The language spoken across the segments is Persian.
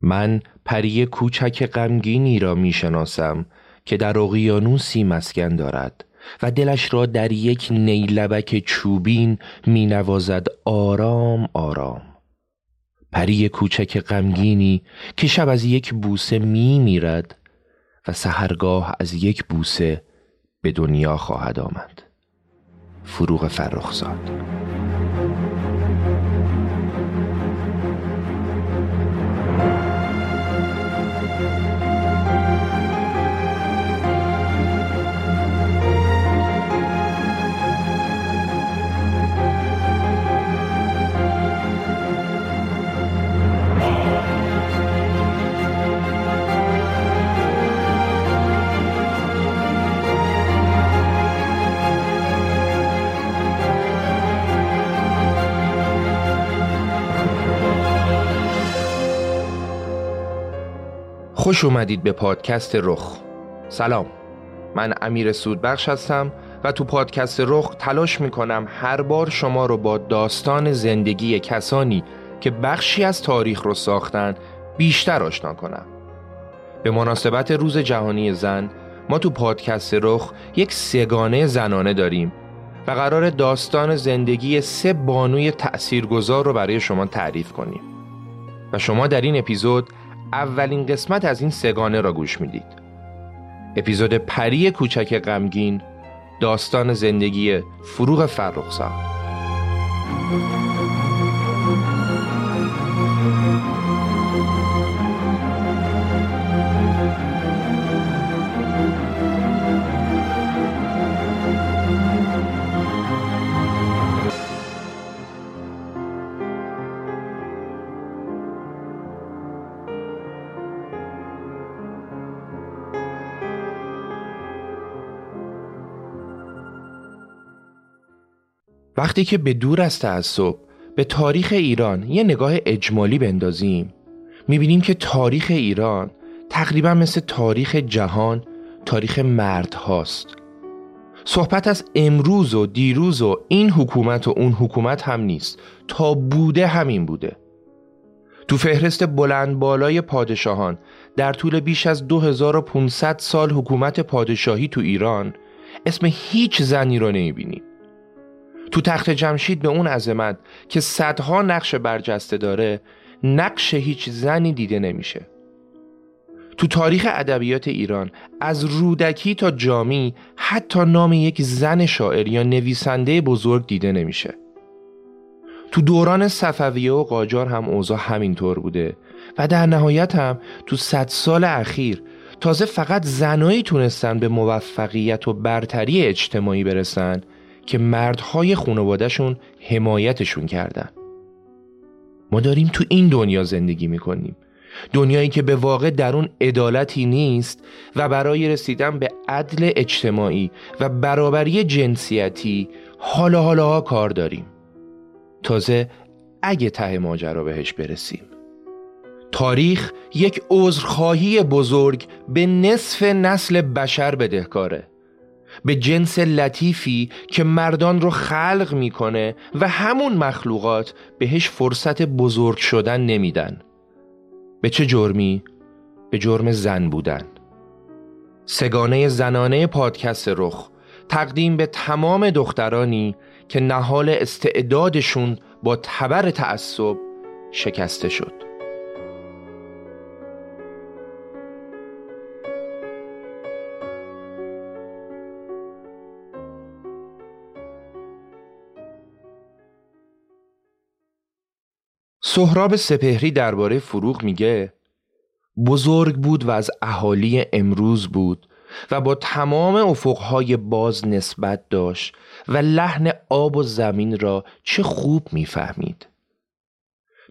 من پری کوچک غمگینی را می شناسم که در اقیانوسی مسکن دارد و دلش را در یک نیلبک چوبین می نوازد آرام آرام. پری کوچک غمگینی که شب از یک بوسه می میرد و سهرگاه از یک بوسه به دنیا خواهد آمد. فروغ فرخزاد. خوش اومدید به پادکست رخ. سلام. من امیر سودبخش هستم و تو پادکست رخ تلاش می‌کنم هر بار شما رو با داستان زندگی کسانی که بخشی از تاریخ رو ساختن بیشتر آشنا کنم. به مناسبت روز جهانی زن ما تو پادکست رخ یک سگانه زنانه داریم و قرار داستان زندگی سه بانوی تأثیرگذار رو برای شما تعریف کنیم. و شما در این اپیزود اولین قسمت از این سگانه را گوش می‌دید. اپیزود پری کوچک غمگین داستان زندگی فروغ فرخزاد. وقتی که به دور از تعصب به تاریخ ایران یه نگاه اجمالی بندازیم. می‌بینیم که تاریخ ایران تقریبا مثل تاریخ جهان تاریخ مرد هاست. صحبت از امروز و دیروز و این حکومت و اون حکومت هم نیست. تا بوده همین بوده. تو فهرست بلند بالای پادشاهان در طول بیش از 2500 سال حکومت پادشاهی تو ایران اسم هیچ زنی رو نمی‌بینیم. تو تخت جمشید به اون عظمت که صدها نقش برجسته داره نقش هیچ زنی دیده نمیشه. تو تاریخ ادبیات ایران از رودکی تا جامی حتی نام یک زن شاعر یا نویسنده بزرگ دیده نمیشه. تو دوران صفویه و قاجار هم اوضاع همینطور بوده و در نهایت هم تو صد سال اخیر تازه فقط زنایی تونستن به موفقیت و برتری اجتماعی برسن که مردهای خانوادهشون حمایتشون کردن. ما داریم تو این دنیا زندگی می‌کنیم. دنیایی که به واقع در اون عدالتی نیست و برای رسیدن به عدل اجتماعی و برابری جنسیتی حالا حالا ها کار داریم. تازه اگه ته ماجرا بهش برسیم. تاریخ یک عذرخواهی بزرگ به نصف نسل بشر بدهکاره. به جنس لطیفی که مردان رو خلق می‌کنه و همون مخلوقات بهش فرصت بزرگ شدن نمیدن. به چه جرمی؟ به جرم زن بودن. سگانه زنانه پادکست رخ تقدیم به تمام دخترانی که نهال استعدادشون با تبر تعصب شکسته شد. سهراب سپهری درباره فروغ میگه بزرگ بود و از اهالی امروز بود و با تمام افقهای باز نسبت داشت و لحن آب و زمین را چه خوب می‌فهمید.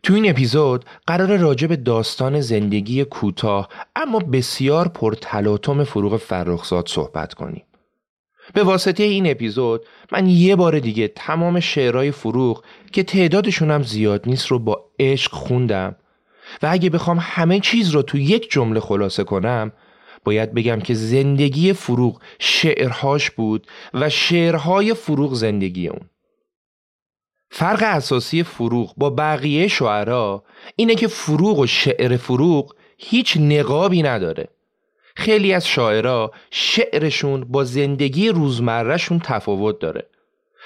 تو این اپیزود قرار راجع به داستان زندگی کوتاه اما بسیار پرتلاطم فروغ فرخزاد صحبت کنیم. به واسطه این اپیزود من یه بار دیگه تمام شعرهای فروغ که تعدادشون هم زیاد نیست رو با عشق خوندم. و اگه بخوام همه چیز رو تو یک جمله خلاصه کنم باید بگم که زندگی فروغ شعرهاش بود و شعرهای فروغ زندگی اون. فرق اساسی فروغ با بقیه شعرها اینه که فروغ و شعر فروغ هیچ نقابی نداره. خیلی از شاعرها شعرشون با زندگی روزمرهشون تفاوت داره.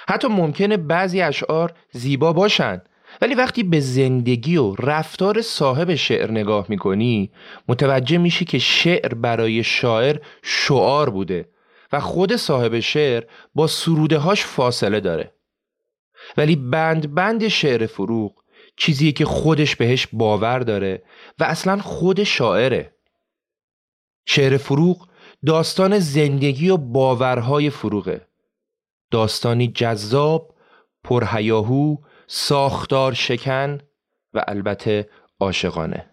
حتی ممکنه بعضی اشعار زیبا باشن ولی وقتی به زندگی و رفتار صاحب شعر نگاه می‌کنی متوجه میشی که شعر برای شاعر شعار بوده و خود صاحب شعر با سروده هاش فاصله داره. ولی بند بند شعر فروغ چیزیه که خودش بهش باور داره و اصلا خود شاعره. شعر فروغ داستان زندگی و باورهای فروغه داستانی جذاب، پرهیاهو، ساختار شکن و البته عاشقانه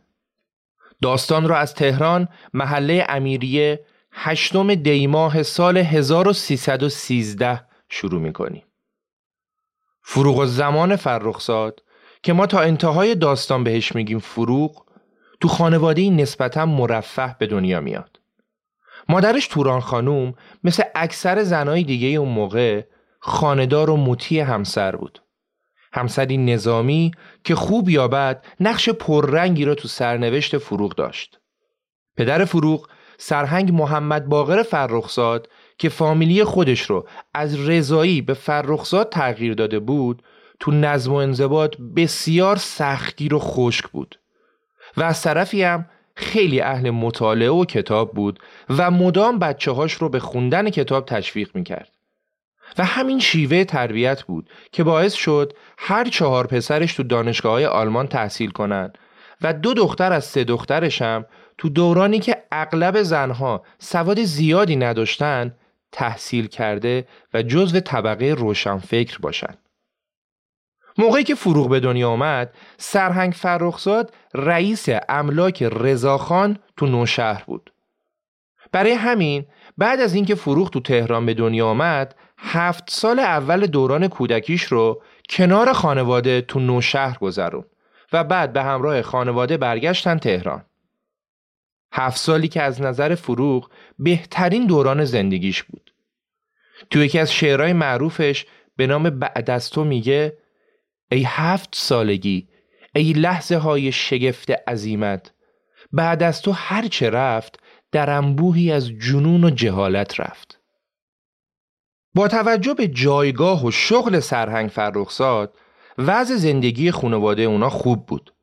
داستان را از تهران محله امیریه هشتم دیماه سال 1313 شروع می کنیم. فروغ و زمان فرخزاد که ما تا انتهای داستان بهش میگیم فروغ تو خانواده نسبتا مرفه به دنیا میاد. مادرش توران خانوم مثل اکثر زنای دیگه اون موقع خاندار و مطیع همسر بود. همسری نظامی که خوب یا بد نقش پررنگی را تو سرنوشت فروغ داشت. پدر فروغ سرهنگ محمد باقر فرخزاد که فامیلی خودش رو از رضایی به فرخزاد تغییر داده بود تو نظم و انضباط بسیار سختگیر و خشک بود و از طرفی هم خیلی اهل مطالعه و کتاب بود و مدام بچه هاش رو به خوندن کتاب تشویق می‌کرد. و همین شیوه تربیت بود که باعث شد هر چهار پسرش تو دانشگاه های آلمان تحصیل کنند و دو دختر از سه دخترش هم تو دورانی که اغلب زنها سواد زیادی نداشتن تحصیل کرده و جزو طبقه روشنفکر باشند. موقعی که فروغ به دنیا آمد سرهنگ فرخزاد رئیس املاک رضاخان تو نوشهر بود. برای همین بعد از اینکه فروغ تو تهران به دنیا آمد هفت سال اول دوران کودکیش رو کنار خانواده تو نوشهر گذرون و بعد به همراه خانواده برگشتن تهران. هفت سالی که از نظر فروغ بهترین دوران زندگیش بود. تو یکی از شعرهای معروفش به نام بعد از تو میگه ای هفت سالگی ای لحظه های شگفت عظیمت. بعد از تو هرچه رفت در انبوهی از جنون و جهالت رفت. با توجه به جایگاه و شغل سرهنگ فرخزاد وضع زندگی خانواده اونا خوب بود.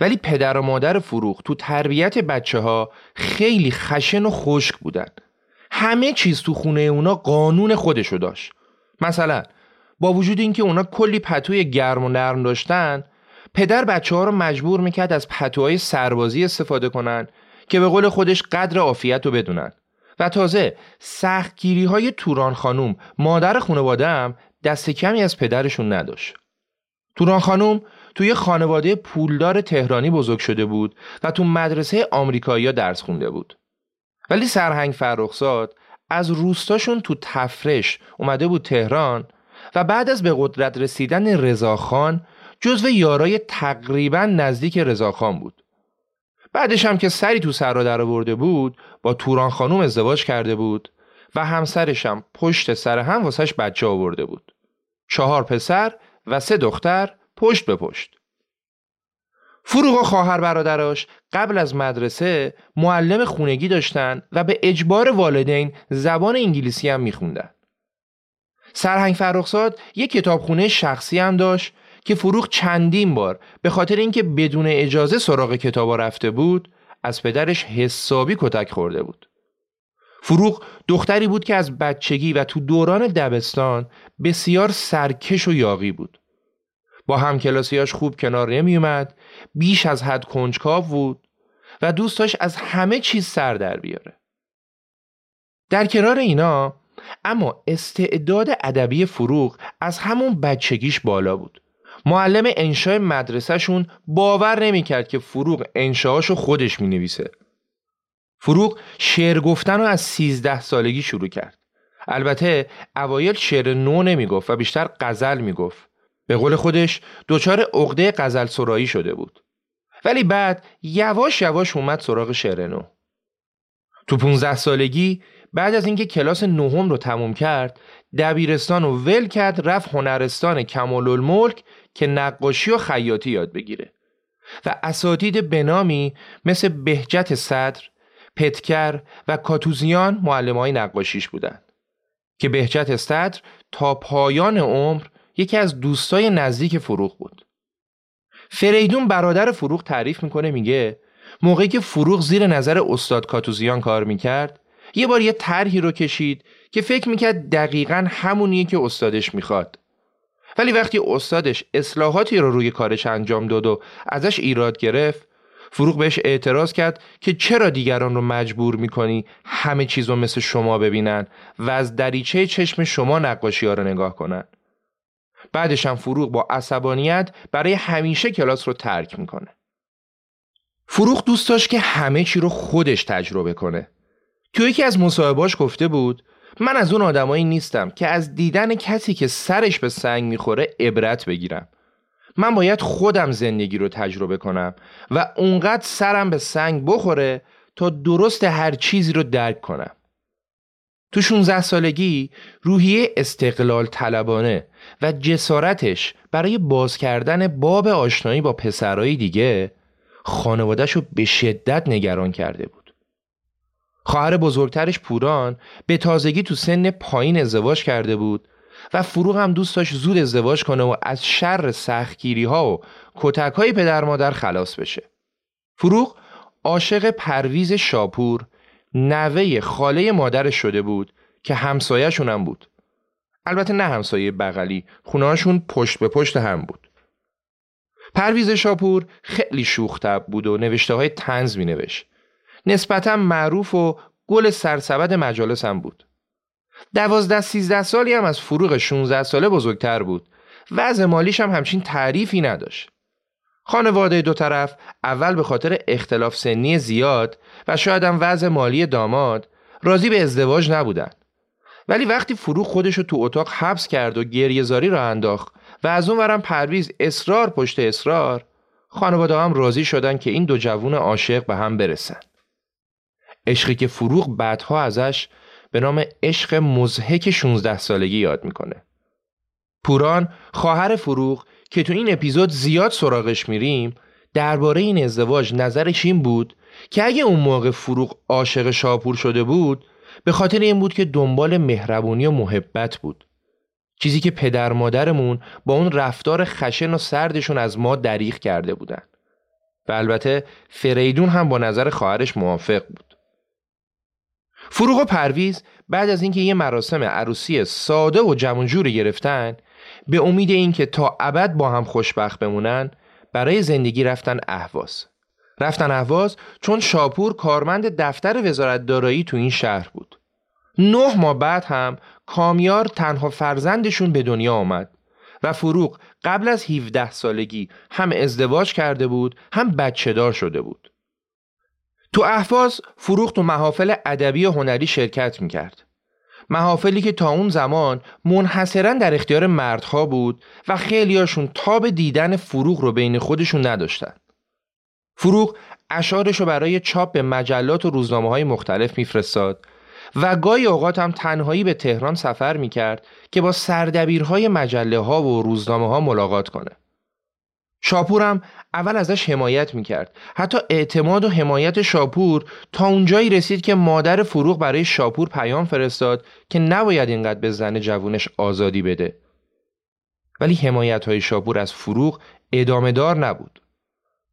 ولی پدر و مادر فروغ تو تربیت بچه ها خیلی خشن و خشک بودن. همه چیز تو خونه اونا قانون خودشو داشت. مثلا با وجود اینکه اونا کلی پتوی گرم و نرم داشتن پدر بچه ها رو مجبور می‌کرد از پتوهای سربازی استفاده کنن که به قول خودش قدر عافیت رو بدونن. و تازه سختگیری های توران خانوم مادر خانواده هم دست کمی از پدرشون نداشت. توران خانوم توی خانواده پولدار تهرانی بزرگ شده بود و تو مدرسه آمریکایی درس خونده بود. ولی سرهنگ فرخزاد از روستاشون تو تفرش اومده بود تهران و بعد از به قدرت رسیدن رضاخان جزو یارای تقریبا نزدیک رضاخان بود. بعدش هم که سری تو سر در آورده بود با توران خانوم ازدواج کرده بود و همسرش هم پشت سر هم واسش بچه آورده بود. چهار پسر و سه دختر پشت به پشت. فروغ و خواهر برادراش قبل از مدرسه معلم خونگی داشتن و به اجبار والدین زبان انگلیسی هم میخوندن. سرهنگ فرخزاد یک کتابخونه شخصی هم داشت که فروغ چندین بار به خاطر اینکه بدون اجازه سراغ کتابا رفته بود از پدرش حسابی کتک خورده بود. فروغ دختری بود که از بچگی و تو دوران دبستان بسیار سرکش و یاقی بود. با همکلاسیاش خوب کنار نمی اومد، بیش از حد کنجکاو بود و دوست از همه چیز سر در بیاره. در کنار اینا اما استعداد ادبی فروغ از همون بچگیش بالا بود. معلم انشای مدرسهشون باور نمی‌کرد که فروغ انشاهاشو خودش می نویسه. فروغ شعر گفتن رو از سیزده سالگی شروع کرد. البته اوایل شعر نو نمی‌گفت و بیشتر غزل می‌گفت. به قول خودش دچار عقده غزل سرایی شده بود. ولی بعد یواش یواش اومد سراغ شعر نو. تو 15 سالگی بعد از اینکه کلاس نهم رو تموم کرد دبیرستان رو ول کرد رفت هنرستان کمال الملک که نقاشی و خیاطی یاد بگیره و اساتید بنامی مثل بهجت صدر، پتکر و کاتوزیان معلم های نقاشیش بودند که بهجت صدر تا پایان عمر یکی از دوستای نزدیک فروغ بود. فریدون برادر فروغ تعریف می‌کنه میگه موقعی که فروغ زیر نظر استاد کاتوزیان کار می‌کرد یه بار یه طرحی رو کشید که فکر می‌کرد دقیقا همونیه که استادش می‌خواد. ولی وقتی استادش اصلاحاتی رو روی کارش انجام داد و ازش ایراد گرفت فروغ بهش اعتراض کرد که چرا دیگران رو مجبور می‌کنی همه چیز رو مثل شما ببینن و از دریچه چشم شما نقاشی ها رو نگاه کنن. بعدش هم فروغ با عصبانیت برای همیشه کلاس رو ترک می‌کنه. فروغ دوست داشت که همه چی رو خودش تجربه کنه. تو یکی از مصاحبهاش گفته بود من از اون آدمایی نیستم که از دیدن کسی که سرش به سنگ می‌خوره عبرت بگیرم. من باید خودم زندگی رو تجربه کنم و اونقدر سرم به سنگ بخوره تا درست هر چیزی رو درک کنم. تو 16 سالگی روحیه استقلال طلبانه و جسارتش برای باز کردن باب آشنایی با پسرهای دیگه خانوادهش رو به شدت نگران کرده بود. خواهر بزرگترش پوران به تازگی تو سن پایین ازدواج کرده بود و فروغ هم دوست داشت زود ازدواج کنه و از شر سختگیری ها و کتک های پدر مادر خلاص بشه. فروغ عاشق پرویز شاپور نوه خاله مادرش شده بود که همسایهشون هم بود. البته نه همسایه بغلی خونهاشون پشت به پشت هم بود. پرویز شاپور خیلی شوخ بود و نوشته های تنز می نوشت. نسبتا معروف و گل سرسبد مجالس هم بود. دوازده سیزده سالی هم از فروغ 16 ساله بزرگتر بود. وضع مالیش هم همچین تعریفی نداشت. خانواده دو طرف اول به خاطر اختلاف سنی زیاد و شاید هم وضع مالی داماد راضی به ازدواج نبودن. ولی وقتی فروغ خودش رو تو اتاق حبس کرد و گریهزاری را انداخت و از اون ورم پرویز اصرار پشت اصرار خانواده هم راضی شدن که این دو جوون عاشق به هم برسن. عشقی که فروغ بعدها ازش به نام عشق مزهک 16 سالگی یاد می‌کنه. پوران خواهر فروغ که تو این اپیزود زیاد سراغش میریم درباره این ازدواج نظرش این بود که اگه اون موقع فروغ عاشق شاپور شده بود به خاطر این بود که دنبال مهربونی و محبت بود. چیزی که پدر مادرمون با اون رفتار خشن و سردشون از ما دریغ کرده بودن. و البته فریدون هم با نظر خواهرش موافق بود. فروغ و پرویز بعد از اینکه یه مراسم عروسی ساده و جمونجوری گرفتن به امید اینکه تا ابد با هم خوشبخت بمونن برای زندگی رفتن اهواز. رفتن اهواز چون شاپور کارمند دفتر وزارت دارایی تو این شهر بود. نه ماه بعد هم کامیار تنها فرزندشون به دنیا آمد و فروغ قبل از 17 سالگی هم ازدواج کرده بود هم بچه دار شده بود. تو احواز فروخت و محافل ادبی و هنری شرکت می‌کرد. محافلی که تا اون زمان منحصرا در اختیار مردها بود و خیلیاشون تاب دیدن فروغ رو بین خودشون نداشتن. فروغ اشعارش رو برای چاپ به مجلات و روزنامه های مختلف میفرستاد و گاهی اوقات هم تنهایی به تهران سفر می‌کرد که با سردبیرهای مجله ها و روزنامه ها ملاقات کنه. شاپور هم اول ازش حمایت می‌کرد. حتی اعتماد و حمایت شاپور تا اونجایی رسید که مادر فروغ برای شاپور پیام فرستاد که نباید اینقدر به زن جوونش آزادی بده. ولی حمایت های شاپور از فروغ ادامه دار نبود.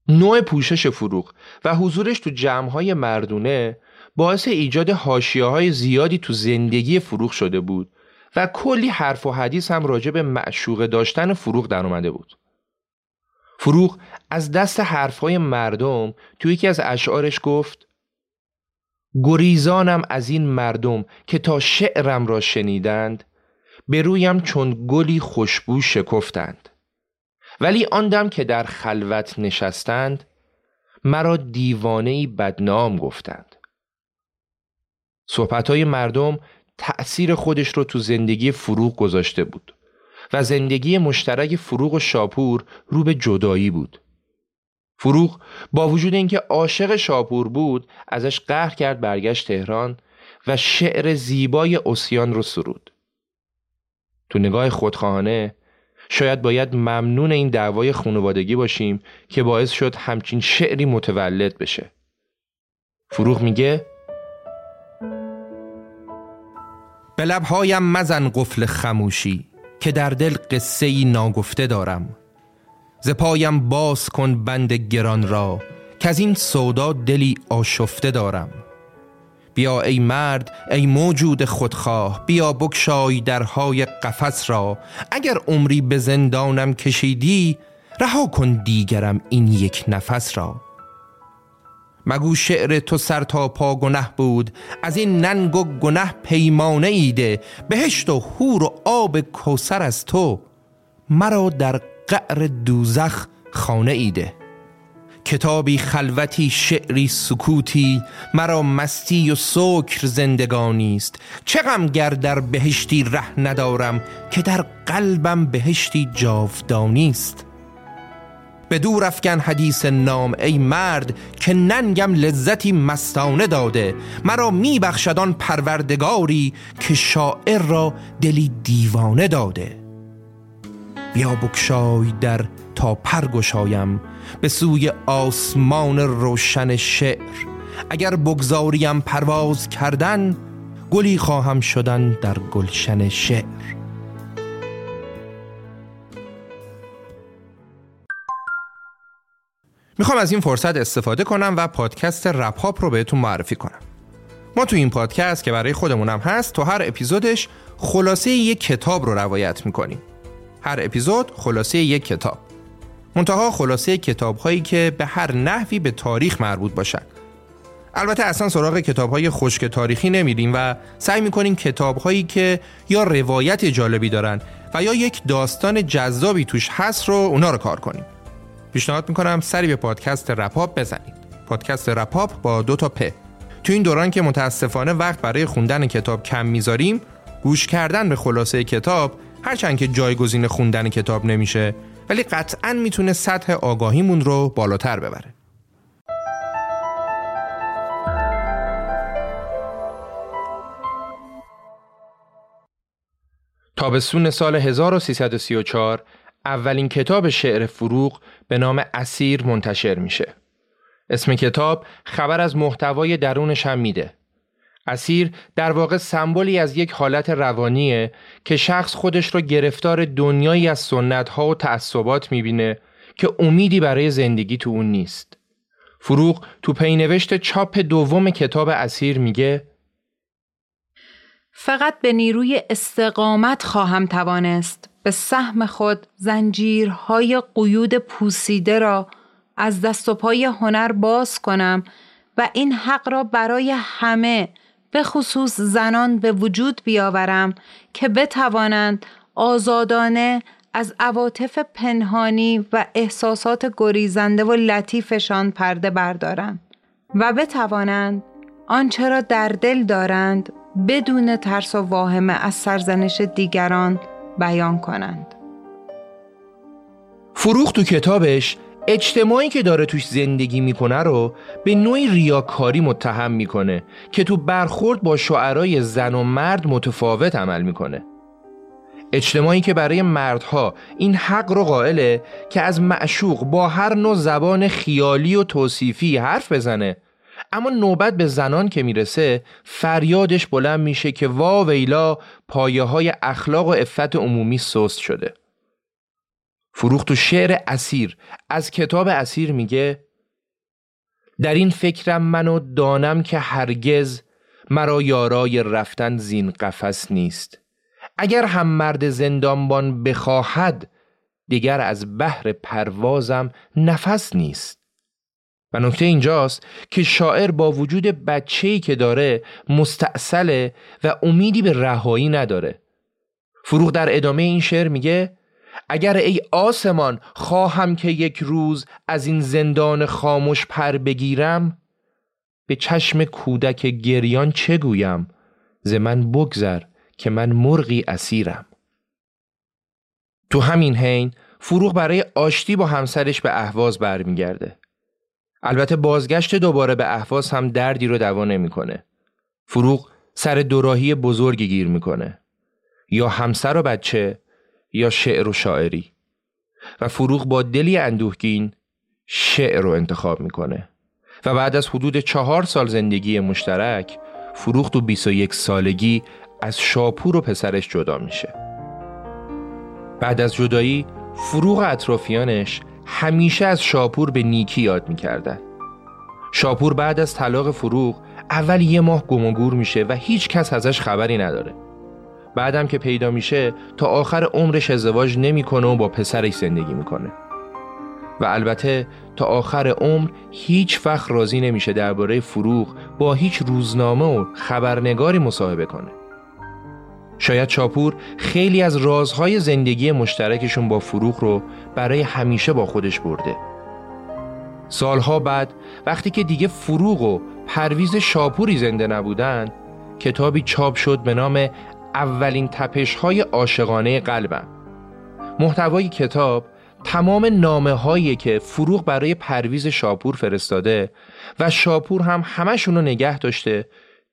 نوع پوشش فروغ و حضورش تو جمعهای مردونه باعث ایجاد حاشیه های زیادی تو زندگی فروغ شده بود و کلی حرف و حدیث هم راجع به معشوقه داشتن فروغ در اومده بود. فروغ از دست حرفهای مردم. تو یکی از اشعارش گفت گریزانم از این مردم که تا شعرم را شنیدند به رویم چون گلی خوشبو شکفتند. ولی آندم که در خلوت نشستند مرا دیوانه بدنام گفتند. صحبتهای مردم تأثیر خودش رو تو زندگی فروغ گذاشته بود. و زندگی مشترک فروغ و شاپور رو به جدایی بود. فروغ با وجود اینکه عاشق شاپور بود ازش قهر کرد برگشت تهران و شعر زیبای اوسیان رو سرود. تو نگاه خودخواهانه شاید باید ممنون این دعوای خانوادگی باشیم که باعث شد همچین شعری متولد بشه. فروغ میگه به لبهایم مزن قفل خموشی که در دل قصه ای ناگفته دارم. ز پایم باز کن بند گران را که از این سودا دلی آشفته دارم. بیا ای مرد ای موجود خودخواه بیا بکشای درهای قفس را. اگر عمری به زندانم کشیدی رها کن دیگرم این یک نفس را. مگو شعر تو سر تا پا گنه بود؟ از این ننگ و گنه پیمانه ایده بهشت و هور و آب کوسر از تو مرا در قعر دوزخ خانه ایده کتابی خلوتی شعری سکوتی مرا مستی و سکر زندگانی است. چه گر در بهشتی ره ندارم که در قلبم بهشتی جاودانی است. به دور افکن حدیث نام ای مرد که ننگم لذتی مستانه داده مرا میبخشد آن پروردگاری که شاعر را دلی دیوانه داده. بیا بکشای در تا پرگشایم به سوی آسمان روشن شعر. اگر بگذاریم پرواز کردن گلی خواهم شدن در گلشن شعر. می‌خوام از این فرصت استفاده کنم و پادکست رپ رو بهتون معرفی کنم. ما تو این پادکست که برای خودمونم هست تو هر اپیزودش خلاصه یک کتاب رو روایت می‌کنیم. هر اپیزود خلاصه یک کتاب. منتها خلاصه کتاب هایی که به هر نحوی به تاریخ مربوط باشن. البته اصلا سراغ کتاب های خشک تاریخی نمیریم و سعی می‌کنیم کتاب هایی که یا روایت جالبی دارن و یا یک داستان جذابی توش هست رو اونا رو کار کنیم. پیشنهاد می‌کنم سری به پادکست رپاپ بزنید. پادکست رپاپ با دو تا پ. تو این دوران که متاسفانه وقت برای خوندن کتاب کم می‌ذاریم گوش کردن به خلاصه کتاب هرچند که جایگزین خوندن کتاب نمیشه ولی قطعا می‌تونه سطح آگاهیمون رو بالاتر ببره. تابستون سال 1334 اولین کتاب شعر فروغ به نام اسیر منتشر میشه. اسم کتاب خبر از محتوای درونش هم میده. اسیر در واقع سمبولی از یک حالت روانیه که شخص خودش رو گرفتار دنیایی از سنت ها و تعصبات می‌بینه که امیدی برای زندگی تو اون نیست. فروغ تو پینوشت چاپ دوم کتاب اسیر میگه فقط به نیروی استقامت خواهم توانست به سهم خود زنجیرهای قیود پوسیده را از دست و پای هنر باز کنم و این حق را برای همه به خصوص زنان به وجود بیاورم که بتوانند آزادانه از عواطف پنهانی و احساسات گریزنده و لطیفشان پرده بردارند و بتوانند آنچه را در دل دارند بدون ترس و واهمه از سرزنش دیگران بیان کنند. فروخ تو کتابش اجتماعی که داره توش زندگی می‌کنه رو به نوعی ریاکاری متهم می‌کنه که تو برخورد با شعرای زن و مرد متفاوت عمل می‌کنه. اجتماعی که برای مردها این حق رو قائله که از معشوق با هر نوع زبان خیالی و توصیفی حرف بزنه اما نوبت به زنان که می‌رسه فریادش بلند میشه که وا ویلا پایه های اخلاق و افت عمومی سست شده. فروخ تو شعر اسیر. از کتاب اسیر میگه در این فکرم منو دانم که هرگز مرا یارای رفتن زین قفس نیست. اگر هم مرد زندانبان بخواهد دیگر از بحر پروازم نفس نیست. و نکته اینجاست که شاعر با وجود بچه‌ای که داره مستاصله و امیدی به رهایی نداره. فروغ در ادامه این شعر میگه اگر ای آسمان خواهم که یک روز از این زندان خاموش پر بگیرم به چشم کودک گریان چه گویم؟ ز من بگذر که من مرغی اسیرم. تو همین حین فروغ برای آشتی با همسرش به اهواز برمیگرده. البته بازگشت دوباره به اهواز هم دردی رو دوا نمی‌کنه. فروغ سر دوراهی بزرگی گیر می‌کنه. یا همسر و بچه یا شعر و شاعری. و فروغ با دلی اندوهگین شعر رو انتخاب می‌کنه. و بعد از حدود چهار سال زندگی مشترک فروغ تو 21 سالگی از شاپور و پسرش جدا میشه. بعد از جدایی فروغ اطرافیانش همیشه از شاپور به نیکی یاد می‌کردن. شاپور بعد از طلاق فروغ اول یه ماه گم و گور میشه و هیچ کس ازش خبری نداره. بعدم که پیدا میشه تا آخر عمرش ازدواج نمی‌کنه و با پسرش زندگی می‌کنه. و البته تا آخر عمر هیچ وقت راضی نمیشه درباره فروغ با هیچ روزنامه و خبرنگاری مصاحبه کنه. شاید چاپور خیلی از رازهای زندگی مشترکشون با فروغ رو برای همیشه با خودش برده. سالها بعد وقتی که دیگه فروغ و پرویز شاپوری زنده نبودن کتابی چاپ شد به نام اولین تپش های عاشقانه قلبم. محتوای کتاب تمام نامه هایی که فروغ برای پرویز شاپور فرستاده و شاپور هم همشون رو نگه داشته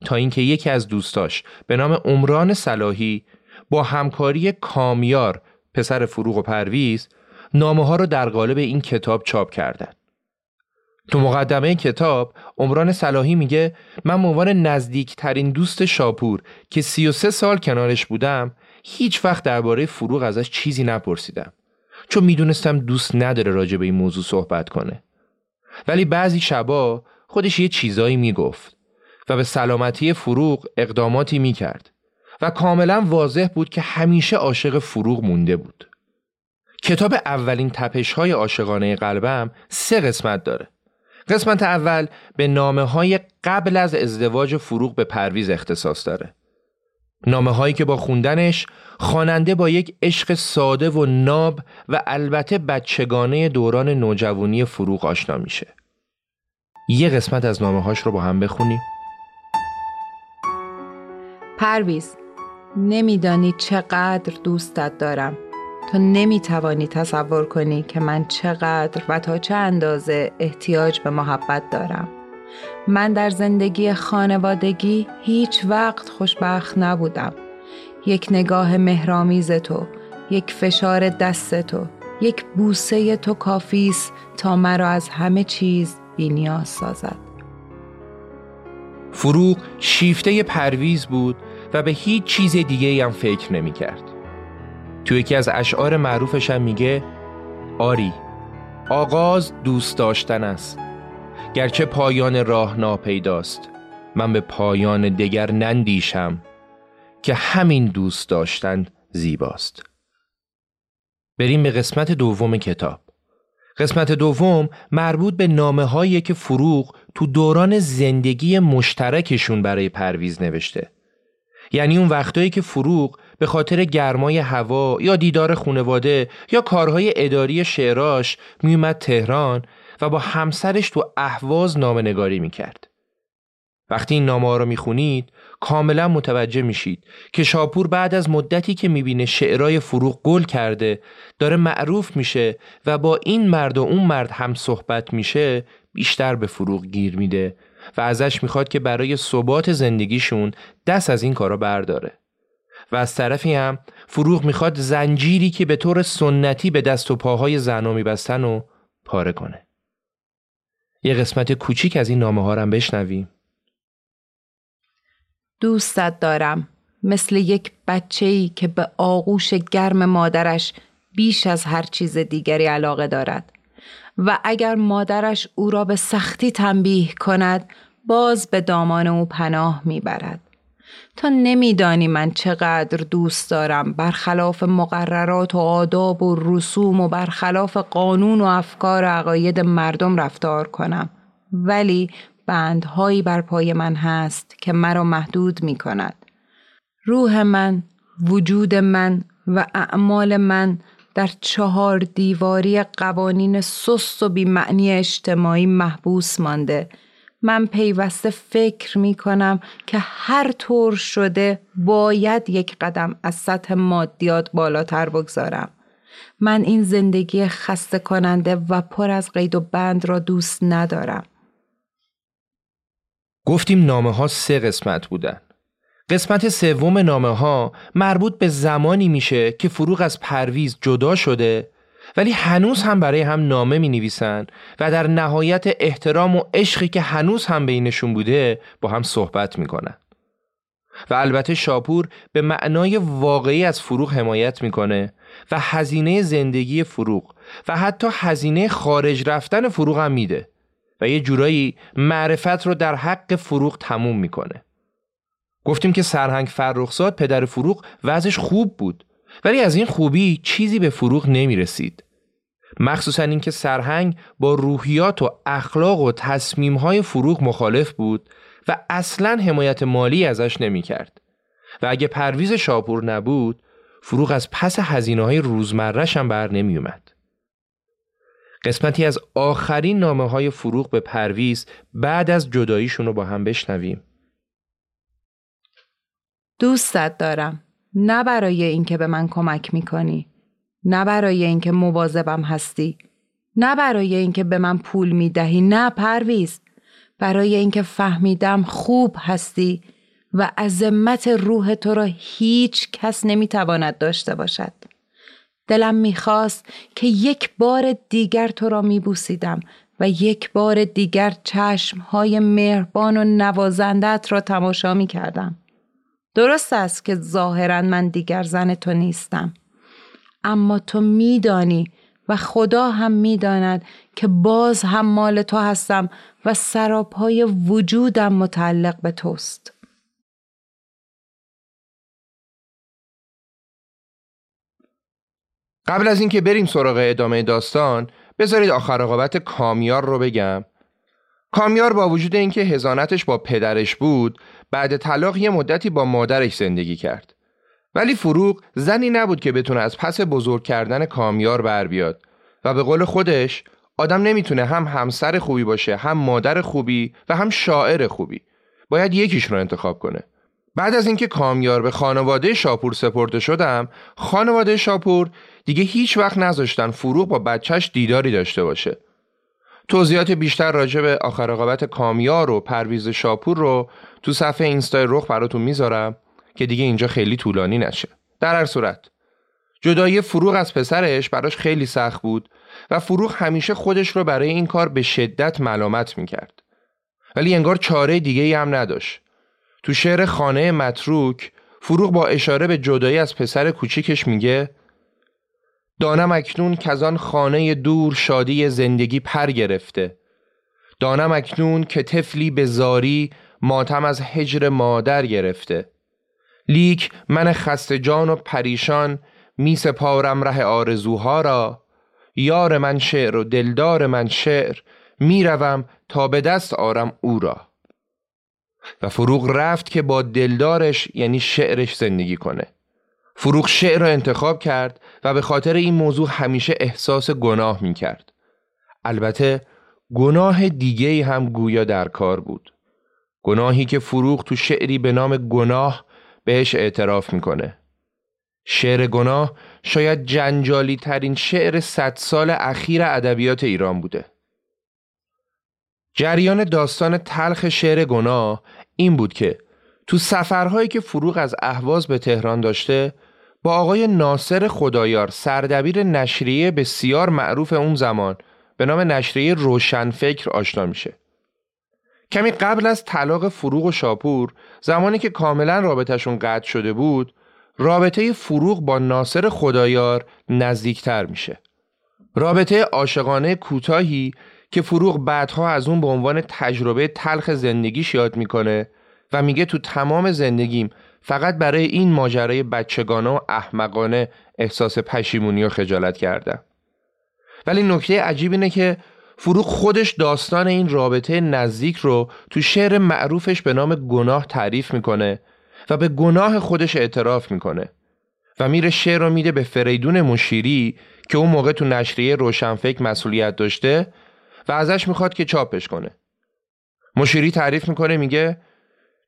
تا اینکه یکی از دوستاش به نام عمران صلاحی با همکاری کامیار پسر فروغ و پرویز نامه ها رو در قالب این کتاب چاپ کردن. تو مقدمه کتاب عمران صلاحی میگه من عنوان نزدیکترین دوست شاپور که 33 سال کنارش بودم هیچ وقت درباره فروغ ازش چیزی نپرسیدم چون می‌دونستم دوست نداره راجع به این موضوع صحبت کنه ولی بعضی شبا خودش یه چیزایی می‌گفت و به سلامتی فروغ اقداماتی می‌کرد و کاملا واضح بود که همیشه عاشق فروغ مونده بود کتاب اولین تپش های عاشقانه قلبم سه قسمت داره قسمت اول به نامه های قبل از ازدواج فروغ به پرویز اختصاص داره. نامه هایی که با خوندنش خواننده با یک عشق ساده و ناب و البته بچگانه دوران نوجوانی فروغ آشنا میشه. یه قسمت از نامه هاش رو با هم بخونیم. پرویز نمیدانی چقدر دوستت دارم. تو نمی‌توانی تصور کنی که من چقدر و تا چه اندازه احتیاج به محبت دارم. من در زندگی خانوادگی هیچ وقت خوشبخت نبودم. یک نگاه مهرامیز تو یک فشار دست تو یک بوسه تو کافیست تا مرا از همه چیز بینیاز سازد. فروغ شیفته پرویز بود و به هیچ چیز دیگه هم فکر نمی کرد. تو یکی از اشعار معروفش هم میگه آری آغاز دوست داشتن است. گرچه پایان راه ناپیداست من به پایان دگر نندیشم که همین دوست داشتن زیباست. بریم به قسمت دوم کتاب. قسمت دوم مربوط به نامه هایی که فروغ تو دوران زندگی مشترکشون برای پرویز نوشته. یعنی اون وقتایی که فروغ به خاطر گرمای هوا یا دیدار خونواده یا کارهای اداری شعراش میومد تهران و با همسرش تو اهواز نامه نگاری می‌کرد. وقتی این نامه رو می‌خونید کاملا متوجه میشید که شاپور بعد از مدتی که می‌بینه شعرهای فروغ گل کرده داره معروف میشه و با این مرد و اون مرد هم صحبت میشه بیشتر به فروغ گیر میده و ازش می‌خواد که برای ثبات زندگیشون دست از این کارا برداره. و از طرفی هم فروغ می‌خواد زنجیری که به طور سنتی به دست و پاهای زنا میبستن و پاره کنه. یه قسمت کوچیک از این نامه ها هم بشنویم. دوستت دارم. مثل یک بچه‌ای که به آغوش گرم مادرش بیش از هر چیز دیگری علاقه دارد. و اگر مادرش او را به سختی تنبیه کند باز به دامان او پناه می‌برد. تا نمیدانی من چقدر دوست دارم. برخلاف مقررات و آداب و رسوم و برخلاف قانون و افکار و عقاید مردم رفتار کنم. ولی بندهایی بر پای من هست که مرا محدود می کند. روح من، وجود من و اعمال من در چهار دیواری قوانین سست و بیمعنی اجتماعی محبوس مانده. من پیوسته فکر می کنم که هر طور شده باید یک قدم از سطح مادیات بالاتر بگذارم. من این زندگی خسته کننده و پر از قید و بند را دوست ندارم. گفتیم نامه ها سه قسمت بودن. قسمت سوم نامه ها مربوط به زمانی میشه که فروغ از پرویز جدا شده ولی هنوز هم برای هم نامه می نویسن و در نهایت احترام و عشقی که هنوز هم بینشون بوده با هم صحبت می‌کنن. و البته شاپور به معنای واقعی از فروغ حمایت می‌کنه و هزینه زندگی فروغ و حتی هزینه خارج رفتن فروغ هم میده. و یه جورایی معرفت رو در حق فروغ تموم می‌کنه. گفتیم که سرهنگ فرخزاد پدر فروغ وضعش خوب بود ولی از این خوبی چیزی به فروغ نمی رسید. مخصوصا اینکه سرهنگ با روحیات و اخلاق و تصمیمهای فروغ مخالف بود و اصلا حمایت مالی ازش نمی کرد. و اگه پرویز شاپور نبود فروغ از پس هزینه های روزمرش هم بر نمی اومد. قسمتی از آخرین نامه های فروغ به پرویز بعد از جداییشون رو با هم بشنویم. دوستت دارم. نه برای اینکه به من کمک می‌کنی. نه برای اینکه مواظبم هستی. نه برای اینکه به من پول می‌دهی. نه پرویز. برای اینکه فهمیدم خوب هستی و عظمت روح تو را هیچ کس نمی‌تواند داشته باشد. دلم می‌خواست که یک بار دیگر تو را میبوسیدم و یک بار دیگر چشمهای مهربان و نوازندت را تماشا می‌کردم. درست است که ظاهرا من دیگر زن تو نیستم. اما تو میدانی و خدا هم می‌داند که باز هم مال تو هستم و سراپای وجودم متعلق به توست. قبل از اینکه بریم سراغ ادامه داستان بذارید آخر رقابت کامیار رو بگم کامیار با وجود اینکه هزانتش با پدرش بود بعد طلاق یه مدتی با مادرش زندگی کرد. ولی فروغ زنی نبود که بتونه از پس بزرگ کردن کامیار بر بیاد. و به قول خودش آدم نمی‌تونه هم همسر خوبی باشه هم مادر خوبی و هم شاعر خوبی. باید یکیش رو انتخاب کنه. بعد از اینکه کامیار به خانواده شاپور سپرده شدم خانواده شاپور دیگه هیچ وقت نذاشتن فروغ با بچهش دیداری داشته باشه. توضیحات بیشتر راجع به آخر رقابت کامیار و پرویز شاپور رو تو صفحه اینستای رخ براتون می‌ذارم که دیگه اینجا خیلی طولانی نشه. در هر صورت جدایی فروغ از پسرش براش خیلی سخت بود و فروغ همیشه خودش رو برای این کار به شدت ملامت می‌کرد. ولی انگار چاره دیگه ای هم نداشت. تو شعر خانه متروک فروغ با اشاره به جدایی از پسر کوچیکش میگه دانم اکنون کزان خانه دور شادی زندگی پر گرفته. دانم اکنون که طفلی به زاری ماتم از هجر مادر گرفته لیک من خسته جان و پریشان می سپارم ره آرزوها را یار من شعر و دلدار من شعر می‌روم تا به دست آرم او را و فروغ رفت که با دلدارش یعنی شعرش زندگی کنه فروغ شعر را انتخاب کرد و به خاطر این موضوع همیشه احساس گناه می کرد. البته گناه دیگه هم گویا در کار بود. گناهی که فروغ تو شعری به نام گناه بهش اعتراف می‌کنه شعر گناه شاید جنجالی ترین شعر صد سال اخیر ادبیات ایران بوده جریان داستان تلخ شعر گناه این بود که تو سفرهایی که فروغ از اهواز به تهران داشته با آقای ناصر خدایار سردبیر نشریه بسیار معروف اون زمان به نام نشریه روشنفکر آشنا میشه. کمی قبل از طلاق فروغ و شاپور زمانی که کاملا رابطهشون قطع شده بود رابطه فروغ با ناصر خدایار نزدیکتر میشه. رابطه عاشقانه کوتاهی که فروغ بعدها از اون به عنوان تجربه تلخ زندگیش یاد می‌کنه و میگه تو تمام زندگیم فقط برای این ماجرای بچگانه و احمقانه احساس پشیمونی و خجالت کردم ولی نکته عجیب اینه که فروغ خودش داستان این رابطه نزدیک رو تو شعر معروفش به نام گناه تعریف می‌کنه و به گناه خودش اعتراف می‌کنه و میره شعر رو میده به فریدون مشیری که اون موقع تو نشریه روشنفکر مسئولیت داشته و ازش می‌خواد که چاپش کنه. مشیری تعریف می‌کنه میگه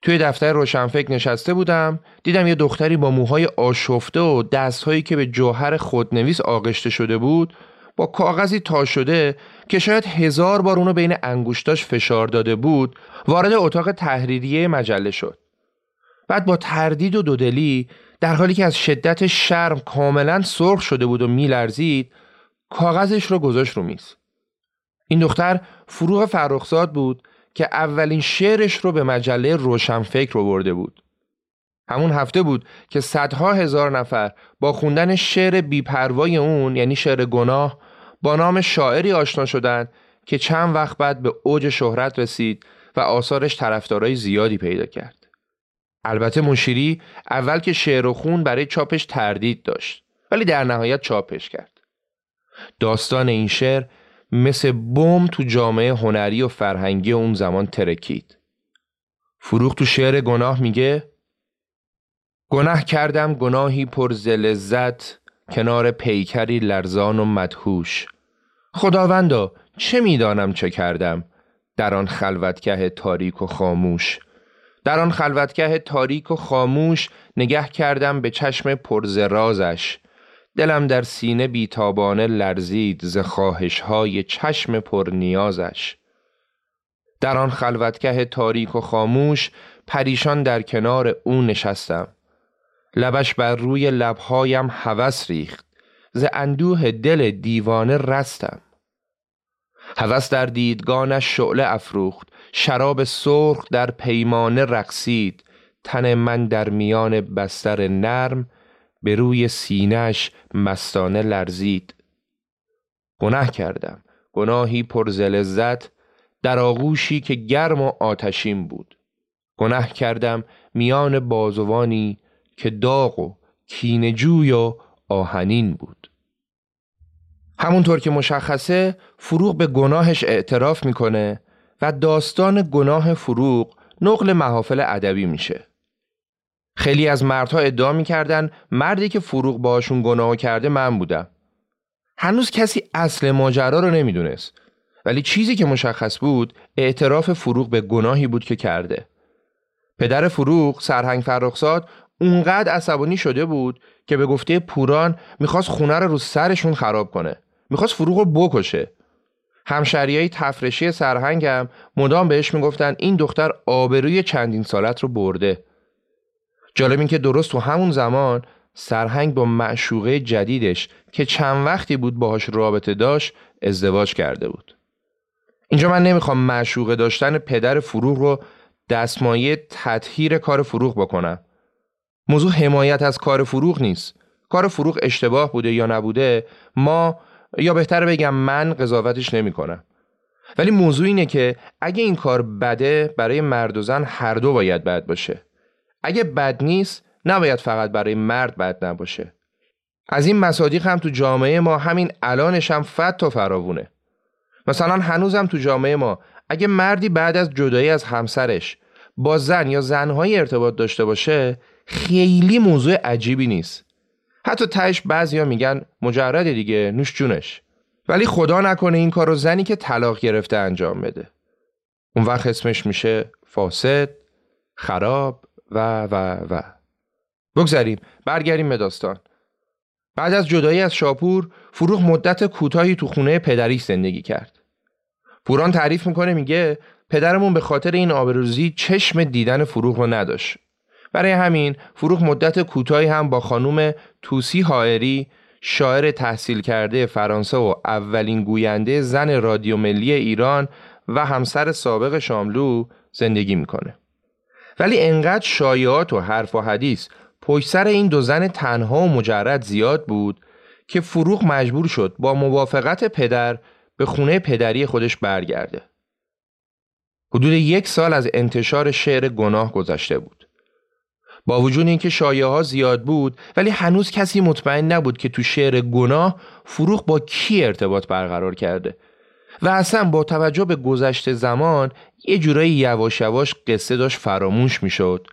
توی دفتر روشنفکر نشسته بودم دیدم یه دختری با موهای آشفته و دستهایی که به جوهر خودنویس آغشته شده بود با کاغذی تا شده که شاید هزار بار اونو بین انگوشتاش فشار داده بود وارد اتاق تحریریه مجله شد بعد با تردید و دودلی در حالی که از شدت شرم کاملا سرخ شده بود و میلرزید کاغذش رو گذاشت رو میز این دختر فروغ فرخزاد بود که اولین شعرش رو به مجله روشنفکر رو برده بود. همون هفته بود که صدها هزار نفر با خوندن شعر بیپروای اون یعنی شعر گناه با نام شاعری آشنا شدند که چند وقت بعد به اوج شهرت رسید و آثارش طرفدارای زیادی پیدا کرد. البته مشیری اول که شعر و خون برای چاپش تردید داشت ولی در نهایت چاپش کرد. داستان این شعر مثل بم تو جامعه هنری و فرهنگی اون زمان ترکید. فروغ تو شعر گناه میگه گناه کردم گناهی پر لذت کنار پیکری لرزان و مدهوش. خداوندا چه می‌دانم چه کردم؟ در آن خلوتگه تاریک و خاموش. در آن خلوتگه تاریک و خاموش نگه کردم به چشم پرزرازش دلم در سینه بیتابانه لرزید ز های چشم پر نیازش. در آن خلوتگه تاریک و خاموش پریشان در کنار او نشستم. لبش بر روی لبهایم هوس ریخت. ز اندوه دل دیوانه رستم. هوس در دیدگانش شعله افروخت. شراب سرخ در پیمانه رقصید. تن من در میان بستر نرم به روی سینهش مستانه لرزید. گناه کردم. گناهی پر لذت در آغوشی که گرم و آتشین بود. گناه کردم میان بازوانی که داغ و کینجوی و آهنین بود همونطور که مشخصه فروغ به گناهش اعتراف می‌کنه و داستان گناه فروغ نقل محافل ادبی میشه خیلی از مردها ادعا می‌کردن مردی که فروغ باشون گناه کرده من بودم. هنوز کسی اصل ماجرا رو نمی‌دونست. ولی چیزی که مشخص بود اعتراف فروغ به گناهی بود که کرده. پدر فروغ سرهنگ فرخزاد اونقدر عصبانی شده بود که به گفته پوران می‌خواست خونه رو رو سرشون خراب کنه. می‌خواست فروغ رو بکشه. همشریای تفرشی سرهنگم مدام بهش می‌گفتن این دختر آبروی چندین سالت رو برده. جالب این که درست تو همون زمان سرهنگ با معشوقه جدیدش که چند وقتی بود باهاش رابطه داشت ازدواج کرده بود. اینجا من نمی‌خوام معشوقه داشتن پدر فروغ رو دستمایه تطهیر کار فروغ بکنم. موضوع حمایت از کار فروغ نیست. کار فروغ اشتباه بوده یا نبوده ما یا بهتر بگم من قضاوتش نمی کنم. ولی موضوع اینه که اگه این کار بده برای مرد و زن هر دو باید بد باشه. اگه بد نیست نباید فقط برای مرد بد نباشه از این مصادیق هم تو جامعه ما همین الانش هم فت و فراوونه مثلا هنوزم تو جامعه ما اگه مردی بعد از جدایی از همسرش با زن یا زنهای ارتباط داشته باشه خیلی موضوع عجیبی نیست. حتی تش بعضیا میگن مجرد دیگه نوش جونش. ولی خدا نکنه این کارو زنی که طلاق گرفته انجام بده. اون وقت اسمش میشه فاسد خراب و و و. بگذریم برگردیم به داستان. بعد از جدایی از شاپور فروغ مدت کوتاهی تو خونه پدریش زندگی کرد. پوران تعریف می‌کنه میگه پدرمون به خاطر این آبروزی چشم دیدن فروغ رو نداشت. برای همین فروغ مدت کوتاهی هم با خانوم توسی هائری شاعر تحصیل کرده فرانسه و اولین گوینده زن رادیو ملی ایران و همسر سابق شاملو زندگی می‌کنه ولی انقدر شایعات و حرف و حدیث پشت سر این دو زن تنها و مجرد زیاد بود که فروغ مجبور شد با موافقت پدر به خونه پدری خودش برگرده. حدود یک سال از انتشار شعر گناه گذشته بود. با وجود اینکه شایعه ها زیاد بود ولی هنوز کسی مطمئن نبود که تو شعر گناه فروغ با کی ارتباط برقرار کرده. و اصلا با توجه به گذشته زمان یه جورایی یواش یواش قصه داشت فراموش می‌شد.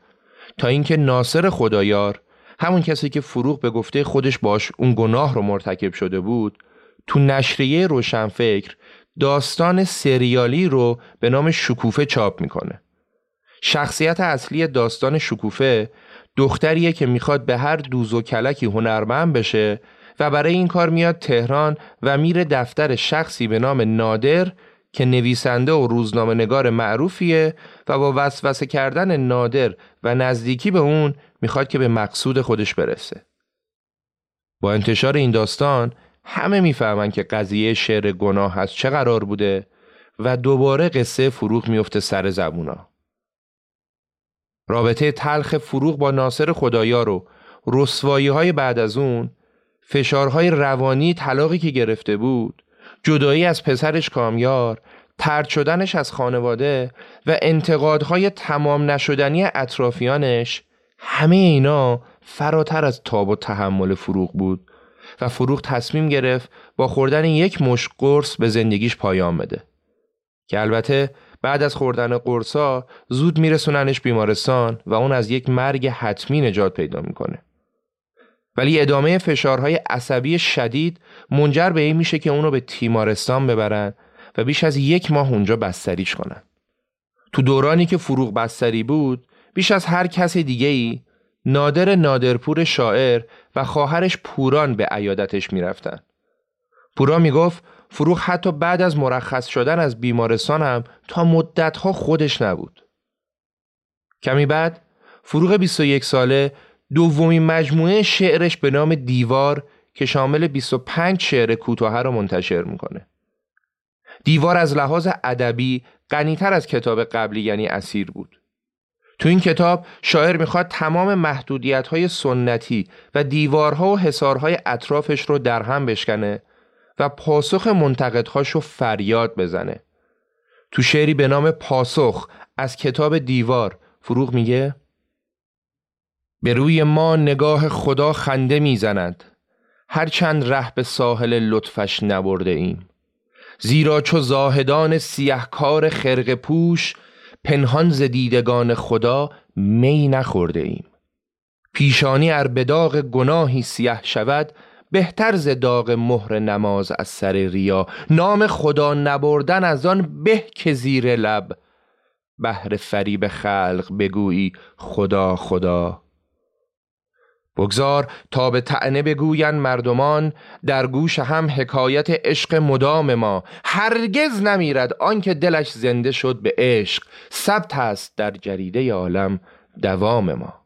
تا اینکه ناصر خدایار همون کسی که فروغ به گفته خودش باش اون گناه رو مرتکب شده بود تو نشریه روشنفکر داستان سریالی رو به نام شکوفه چاپ می‌کنه. شخصیت اصلی داستان شکوفه دختریه که می‌خواد به هر دوز و کلکی هنرمند بشه و برای این کار میاد تهران و میره دفتر شخصی به نام نادر که نویسنده و روزنامه نگار معروفیه و با وسوسه کردن نادر و نزدیکی به اون می‌خواد که به مقصود خودش برسه. با انتشار این داستان همه می‌فهمن که قضیه شعر گناه از چه قرار بوده و دوباره قصه فروغ میفته سر زبونا. رابطه تلخ فروغ با ناصر خدایار و رسوایی های بعد از اون فشارهای روانی طلاقی که گرفته بود جدایی از پسرش کامیار ترد شدنش از خانواده و انتقادهای تمام نشدنی اطرافیانش همه اینا فراتر از تاب و تحمل فروغ بود و فروغ تصمیم گرفت با خوردن یک مش قرص به زندگیش پایان بده. که البته بعد از خوردن قرصا زود میرسوننش بیمارستان و اون از یک مرگ حتمی نجات پیدا می‌کنه ولی ادامه فشارهای عصبی شدید منجر به این میشه که اونو به تیمارستان ببرن و بیش از یک ماه اونجا بستریش کنن. تو دورانی که فروغ بستری بود بیش از هر کس دیگه ای نادر نادرپور شاعر و خواهرش پوران به عیادتش می‌رفتن. پوران می‌گفت فروغ حتی بعد از مرخص شدن از بیمارستان هم تا مدتها خودش نبود. کمی بعد فروغ 21 ساله دومین مجموعه شعرش به نام دیوار که شامل 25 شعر کوتاه را منتشر می‌کنه. دیوار از لحاظ ادبی غنیتر از کتاب قبلی یعنی اسیر بود. تو این کتاب شاعر می‌خواد تمام محدودیت های سنتی و دیوارها و حسارهای اطرافش رو در هم بشکنه و پاسخ منتقدهاش رو فریاد بزنه. تو شعری به نام پاسخ از کتاب دیوار فروغ میگه؟ به روی ما نگاه خدا خنده می‌زند. هرچند ره به ساحل لطفش نبرده ایم. زیرا چو زاهدان سیهکار خرق پوش پنهان ز دیدگان خدا می نخورده ایم. پیشانی ار به داغ گناهی سیه شود بهتر ز داغ مهر نماز از سر ریا. نام خدا نبردن از آن به که زیر لب. بهر فریب خلق بگویی خدا خدا. بگذار تا به تعنه بگوین مردمان در گوش هم حکایت عشق مدام ما. هرگز نمیرد آنکه دلش زنده شد به عشق. ثبت است در جریده عالم دوام ما.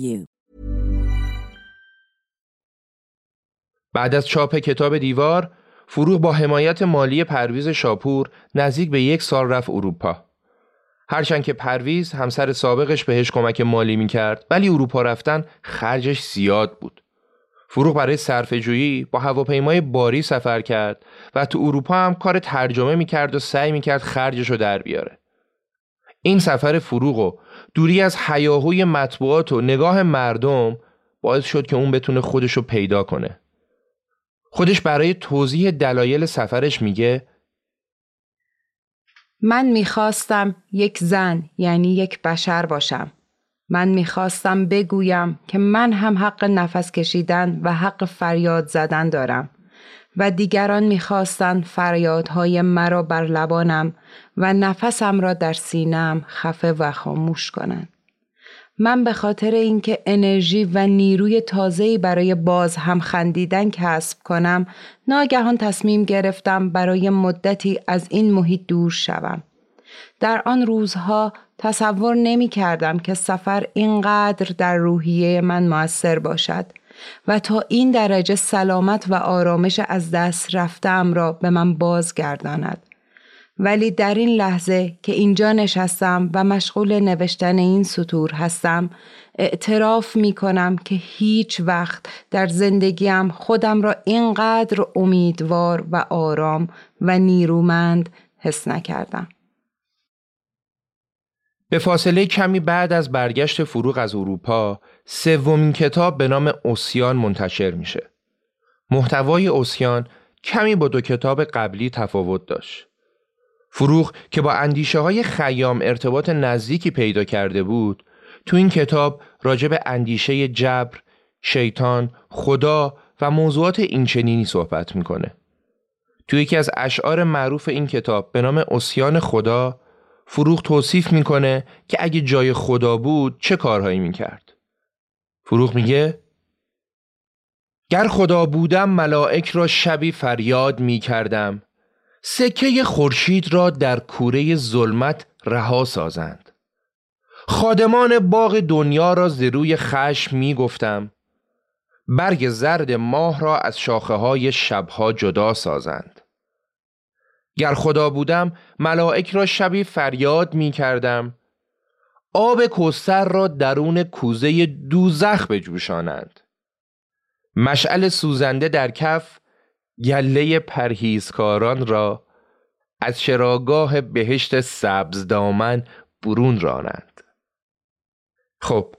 you. بعد از چاپ کتاب دیوار فروغ با حمایت مالی پرویز شاپور نزدیک به یک سال رفت اروپا. هرچند که پرویز همسر سابقش بهش کمک مالی می‌کرد ولی اروپا رفتن خرجش زیاد بود. فروغ برای صرفه با هواپیمای باری سفر کرد و تو اروپا هم کار ترجمه می‌کرد و سعی می‌کرد خرجش رو در بیاره. این سفر فروغ و دوری از حیاهوی مطبوعات و نگاه مردم باعث شد که اون بتونه خودش رو پیدا کنه. خودش برای توضیح دلایل سفرش میگه من می‌خواستم یک زن یعنی یک بشر باشم. من می‌خواستم بگویم که من هم حق نفس کشیدن و حق فریاد زدن دارم. و دیگران می‌خواستند فریادهای مرا بر لبانم و نفسم را در سینم خفه و خاموش کنند. من به خاطر اینکه انرژی و نیروی تازه‌ای برای باز هم خندیدن کسب کنم ناگهان تصمیم گرفتم برای مدتی از این محیط دور شوم. در آن روزها تصور نمی کردم که سفر اینقدر در روحیه من موثر باشد و تا این درجه سلامت و آرامش از دست رفتم را به من بازگرداند. ولی در این لحظه که اینجا نشستم و مشغول نوشتن این سطور هستم اعتراف می کنم که هیچ وقت در زندگیم خودم را اینقدر امیدوار و آرام و نیرومند حس نکردم. به فاصله کمی بعد از برگشت فروغ از اروپا سومین کتاب به نام اوسیان منتشر میشه. محتوای اوسیان کمی با دو کتاب قبلی تفاوت داشت. فروغ که با اندیشه های خیام ارتباط نزدیکی پیدا کرده بود تو این کتاب راجع به اندیشه جبر، شیطان، خدا و موضوعات اینچنینی صحبت می‌کنه. تو یکی از اشعار معروف این کتاب به نام اوسیان خدا فروغ توصیف می‌کنه که اگه جای خدا بود چه کارهایی می‌کرد. فروغ میگه گر خدا بودم ملائک را شبی فریاد می‌کردم سکه خورشید را در کوره ظلمت رها سازند. خادمان باغ دنیا را ز روی خشم می گفتم. برگ زرد ماه را از شاخه های شبها جدا سازند. گر خدا بودم ملائک را شبی فریاد می کردم. آب کوسر را درون کوزه دوزخ بجوشانند. مشعل سوزنده در کف گله پرهیزکاران را از شراگاه بهشت سبز دامن برون رانند. خب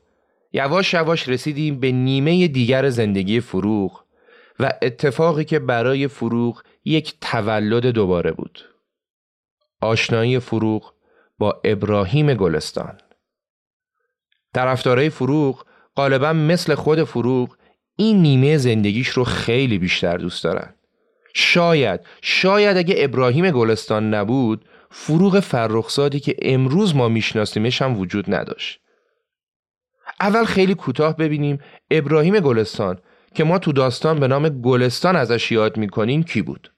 یواش یواش رسیدیم به نیمه دیگر زندگی فروغ و اتفاقی که برای فروغ یک تولد دوباره بود. آشنایی فروغ با ابراهیم گلستان. طرفدارای فروغ غالبا مثل خود فروغ این نیمه زندگیش رو خیلی بیشتر دوست دارن. شاید شاید اگه ابراهیم گلستان نبود فروغ فرخزادی که امروز ما میشناسیمش هم وجود نداشت. اول خیلی کوتاه ببینیم ابراهیم گلستان که ما تو داستان به نام گلستان ازش یاد می‌کنیم کی بود.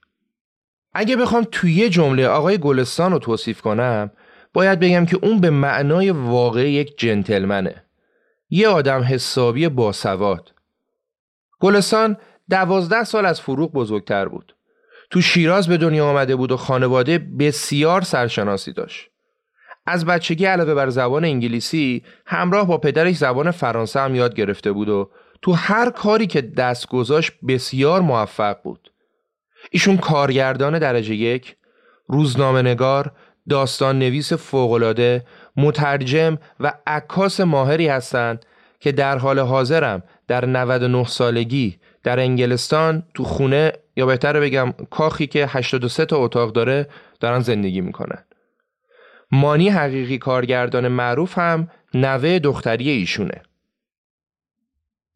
اگه بخوام توی یه جمله آقای گلستان رو توصیف کنم باید بگم که اون به معنای واقعی یک جنتلمنه. یه آدم حسابی باسواد گلستان دوازده سال از فروغ بزرگتر بود. تو شیراز به دنیا آمده بود و خانواده بسیار سرشناسی داشت. از بچگی علاوه بر زبان انگلیسی همراه با پدرش زبان فرانسه هم یاد گرفته بود و تو هر کاری که دست گذاشت بسیار موفق بود. ایشون کارگردان درجه یک، روزنامه نگار، داستان نویس فوقلاده، مترجم و عکاس ماهری هستند که در حال حاضرم در 99 سالگی در انگلستان تو خونه یا بهتر بگم کاخی که 83 تا اتاق داره دارن زندگی می‌کنن. مانی حقیقی کارگردان معروف هم نوه دختری ایشونه.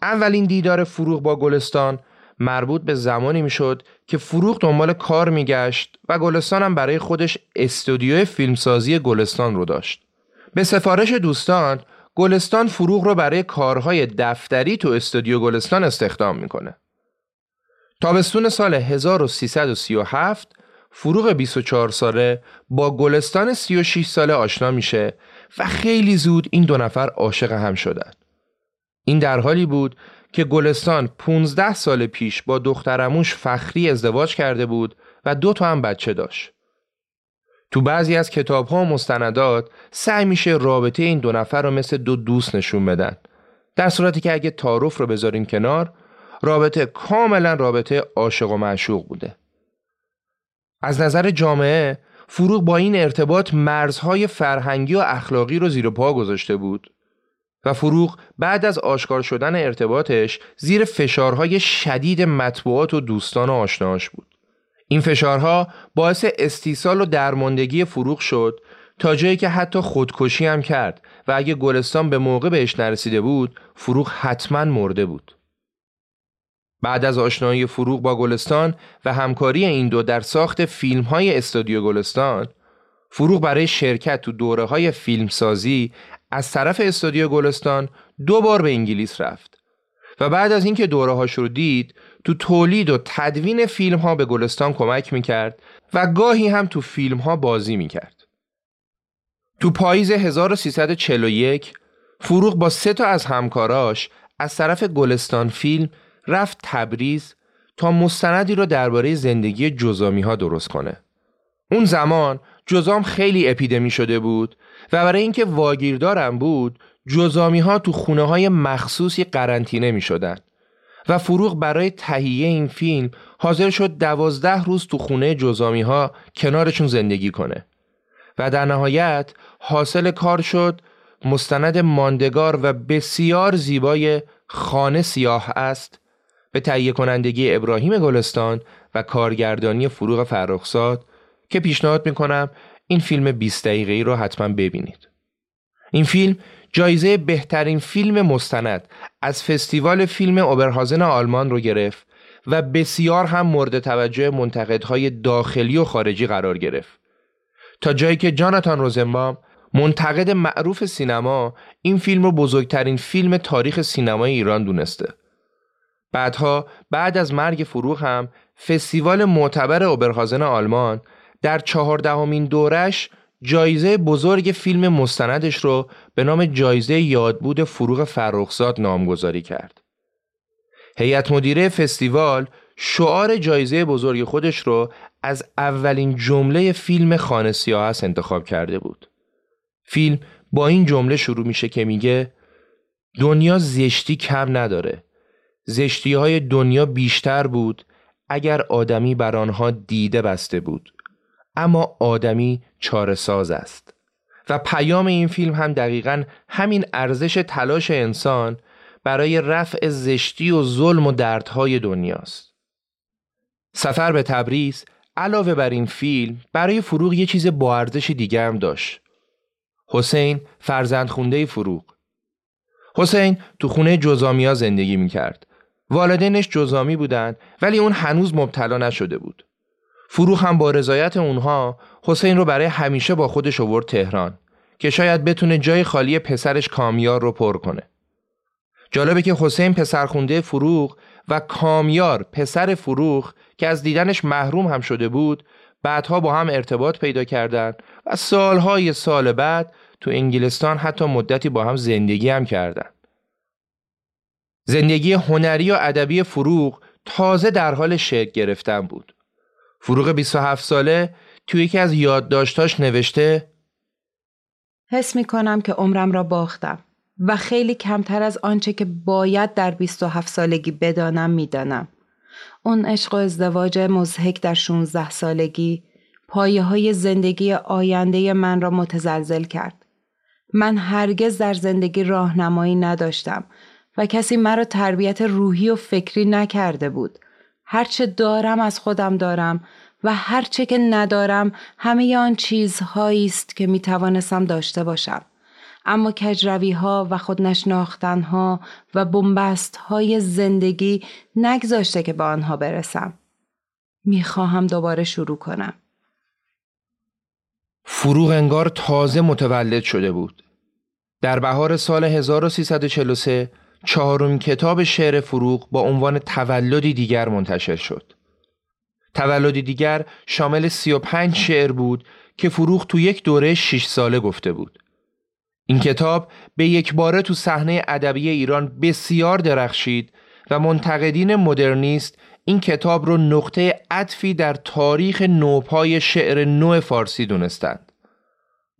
اولین دیدار فروغ با گلستان مربوط به زمانی می‌شد که فروغ دنبال کار میگشت و گلستان هم برای خودش استودیو فیلمسازی گلستان رو داشت. به سفارش دوستان گلستان فروغ رو برای کارهای دفتری تو استودیو گلستان استخدام می‌کنه. تابستون سال 1337 فروغ 24 ساله با گلستان 36 ساله آشنا میشه و خیلی زود این دو نفر عاشق هم شدن. این در حالی بود که گلستان 15 سال پیش با دخترموش فخری ازدواج کرده بود و دو تا هم بچه داشت. تو بعضی از کتاب ها و مستندات سعی میشه رابطه این دو نفر رو مثل دو دوست نشون بدن. در صورتی که اگه تعارف رو بذاریم کنار رابطه کاملا رابطه عاشق و معشوق بوده. از نظر جامعه فروغ با این ارتباط مرزهای فرهنگی و اخلاقی رو زیر پا گذاشته بود و فروغ بعد از آشکار شدن ارتباطش زیر فشارهای شدید مطبوعات و دوستان و آشناش بود. این فشارها باعث استیصال و درماندگی فروغ شد تا جایی که حتی خودکشی هم کرد و اگه گلستان به موقع بهش نرسیده بود فروغ حتما مرده بود. بعد از آشنایی فروغ با گلستان و همکاری این دو در ساخت فیلم های استودیو گلستان فروغ برای شرکت تو دوره های فیلمسازی از طرف استودیو گلستان دو بار به انگلیس رفت و بعد از اینکه دوره هاش رو دید تو تولید و تدوین فیلم ها به گلستان کمک می‌کرد و گاهی هم تو فیلم ها بازی می‌کرد. تو پاییز 1341 فروغ با سه تا از همکاراش از طرف گلستان فیلم رفت تبریز تا مستندی رو درباره زندگی جزامی ها درست کنه. اون زمان جزام خیلی اپیدمی شده بود و برای اینکه واگیردارم بود جزامی ها تو خونه های مخصوصی قرنطینه می شدن و فروغ برای تهیه این فیلم حاضر شد دوازده روز تو خونه جزامی ها کنارشون زندگی کنه و در نهایت حاصل کار شد مستند ماندگار و بسیار زیبای خانه سیاه است به تهیه کنندگی ابراهیم گلستان و کارگردانی فروغ فرخزاد که پیشنهاد می‌کنم این فیلم 20 دقیقه رو حتما ببینید. این فیلم جایزه بهترین فیلم مستند از فستیوال فیلم اوبرهازن آلمان رو گرفت و بسیار هم مورد توجه منتقدهای داخلی و خارجی قرار گرفت. تا جایی که جاناتان روزنبام منتقد معروف سینما این فیلم رو بزرگترین فیلم تاریخ سینمای ایران دونسته. بعدها بعد از مرگ فروغ هم فستیوال معتبر اوبرهازن آلمان در چهاردهمین دورش جایزه بزرگ فیلم مستندش رو به نام جایزه یادبود فروغ فرخزاد نامگذاری کرد. هیئت مدیره فستیوال شعار جایزه بزرگ خودش رو از اولین جمله فیلم خانه سیاه انتخاب کرده بود. فیلم با این جمله شروع میشه که میگه دنیا زشتی کم نداره. زشتی های دنیا بیشتر بود اگر آدمی بر آنها دیده بسته بود. اما آدمی چاره ساز است. و پیام این فیلم هم دقیقا همین ارزش تلاش انسان برای رفع زشتی و ظلم و دردهای دنیاست. سفر به تبریز علاوه بر این فیلم برای فروغ یه چیز با ارزش دیگه هم داشت. حسین فرزند خونده فروغ. حسین تو خونه جزامیا زندگی می‌کرد. والدینش جزامی بودند ولی اون هنوز مبتلا نشده بود. فروغ هم با رضایت اونها حسین رو برای همیشه با خودش آورد تهران که شاید بتونه جای خالی پسرش کامیار رو پر کنه. جالبه که حسین پسرخونده فروغ و کامیار پسر فروغ که از دیدنش محروم هم شده بود بعدها با هم ارتباط پیدا کردند و سالهای سال بعد تو انگلستان حتی مدتی با هم زندگی هم کردند. زندگی هنری و ادبی فروغ تازه در حال شکل گرفتن بود. فروغ 27 ساله توی یکی از یادداشتاش نوشته حس می کنم که عمرم را باختم و خیلی کمتر از آنچه که باید در 27 سالگی بدانم می‌دانم. اون عشق و ازدواج مزهک در 16 سالگی پایه های زندگی آینده من را متزلزل کرد. من هرگز در زندگی راهنمایی نداشتم و کسی مرا تربیت روحی و فکری نکرده بود. هرچه دارم از خودم دارم و هرچه که ندارم همه آن چیزهایی است که می توانستم داشته باشم. اما کجروی ها و خود نشناختن ها و بنبست های زندگی نگذاشته که به آنها برسم. می‌خواهم دوباره شروع کنم. فروغ انگار تازه متولد شده بود. در بهار سال 1343 چهارم کتاب شعر فروغ با عنوان تولدی دیگر منتشر شد. تولدی دیگر شامل 35 شعر بود که فروغ تو یک دوره 6 ساله گفته بود. این کتاب به یک باره تو صحنه ادبی ایران بسیار درخشید و منتقدین مدرنیست این کتاب رو نقطه عطفی در تاریخ نوپای شعر نو فارسی دونستند.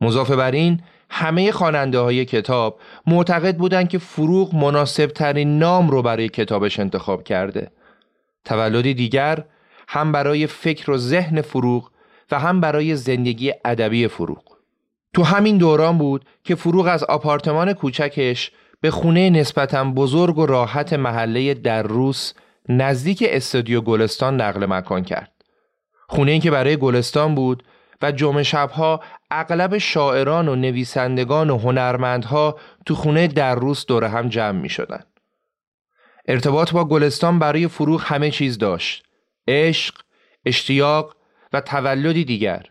مضافه بر این همه خواننده های کتاب معتقد بودند که فروغ مناسب ترین نام رو برای کتابش انتخاب کرده. تولدی دیگر هم برای فکر و ذهن فروغ و هم برای زندگی ادبی فروغ. تو همین دوران بود که فروغ از آپارتمان کوچکش به خونه نسبتا بزرگ و راحت محله در روس نزدیک استودیو گلستان نقل مکان کرد. خونه این که برای گلستان بود و جمعه شبها اغلب شاعران و نویسندگان و هنرمندها تو خونه در روس دور هم جمع می شدن. ارتباط با گلستان برای فروغ همه چیز داشت. عشق، اشتیاق و تولدی دیگر.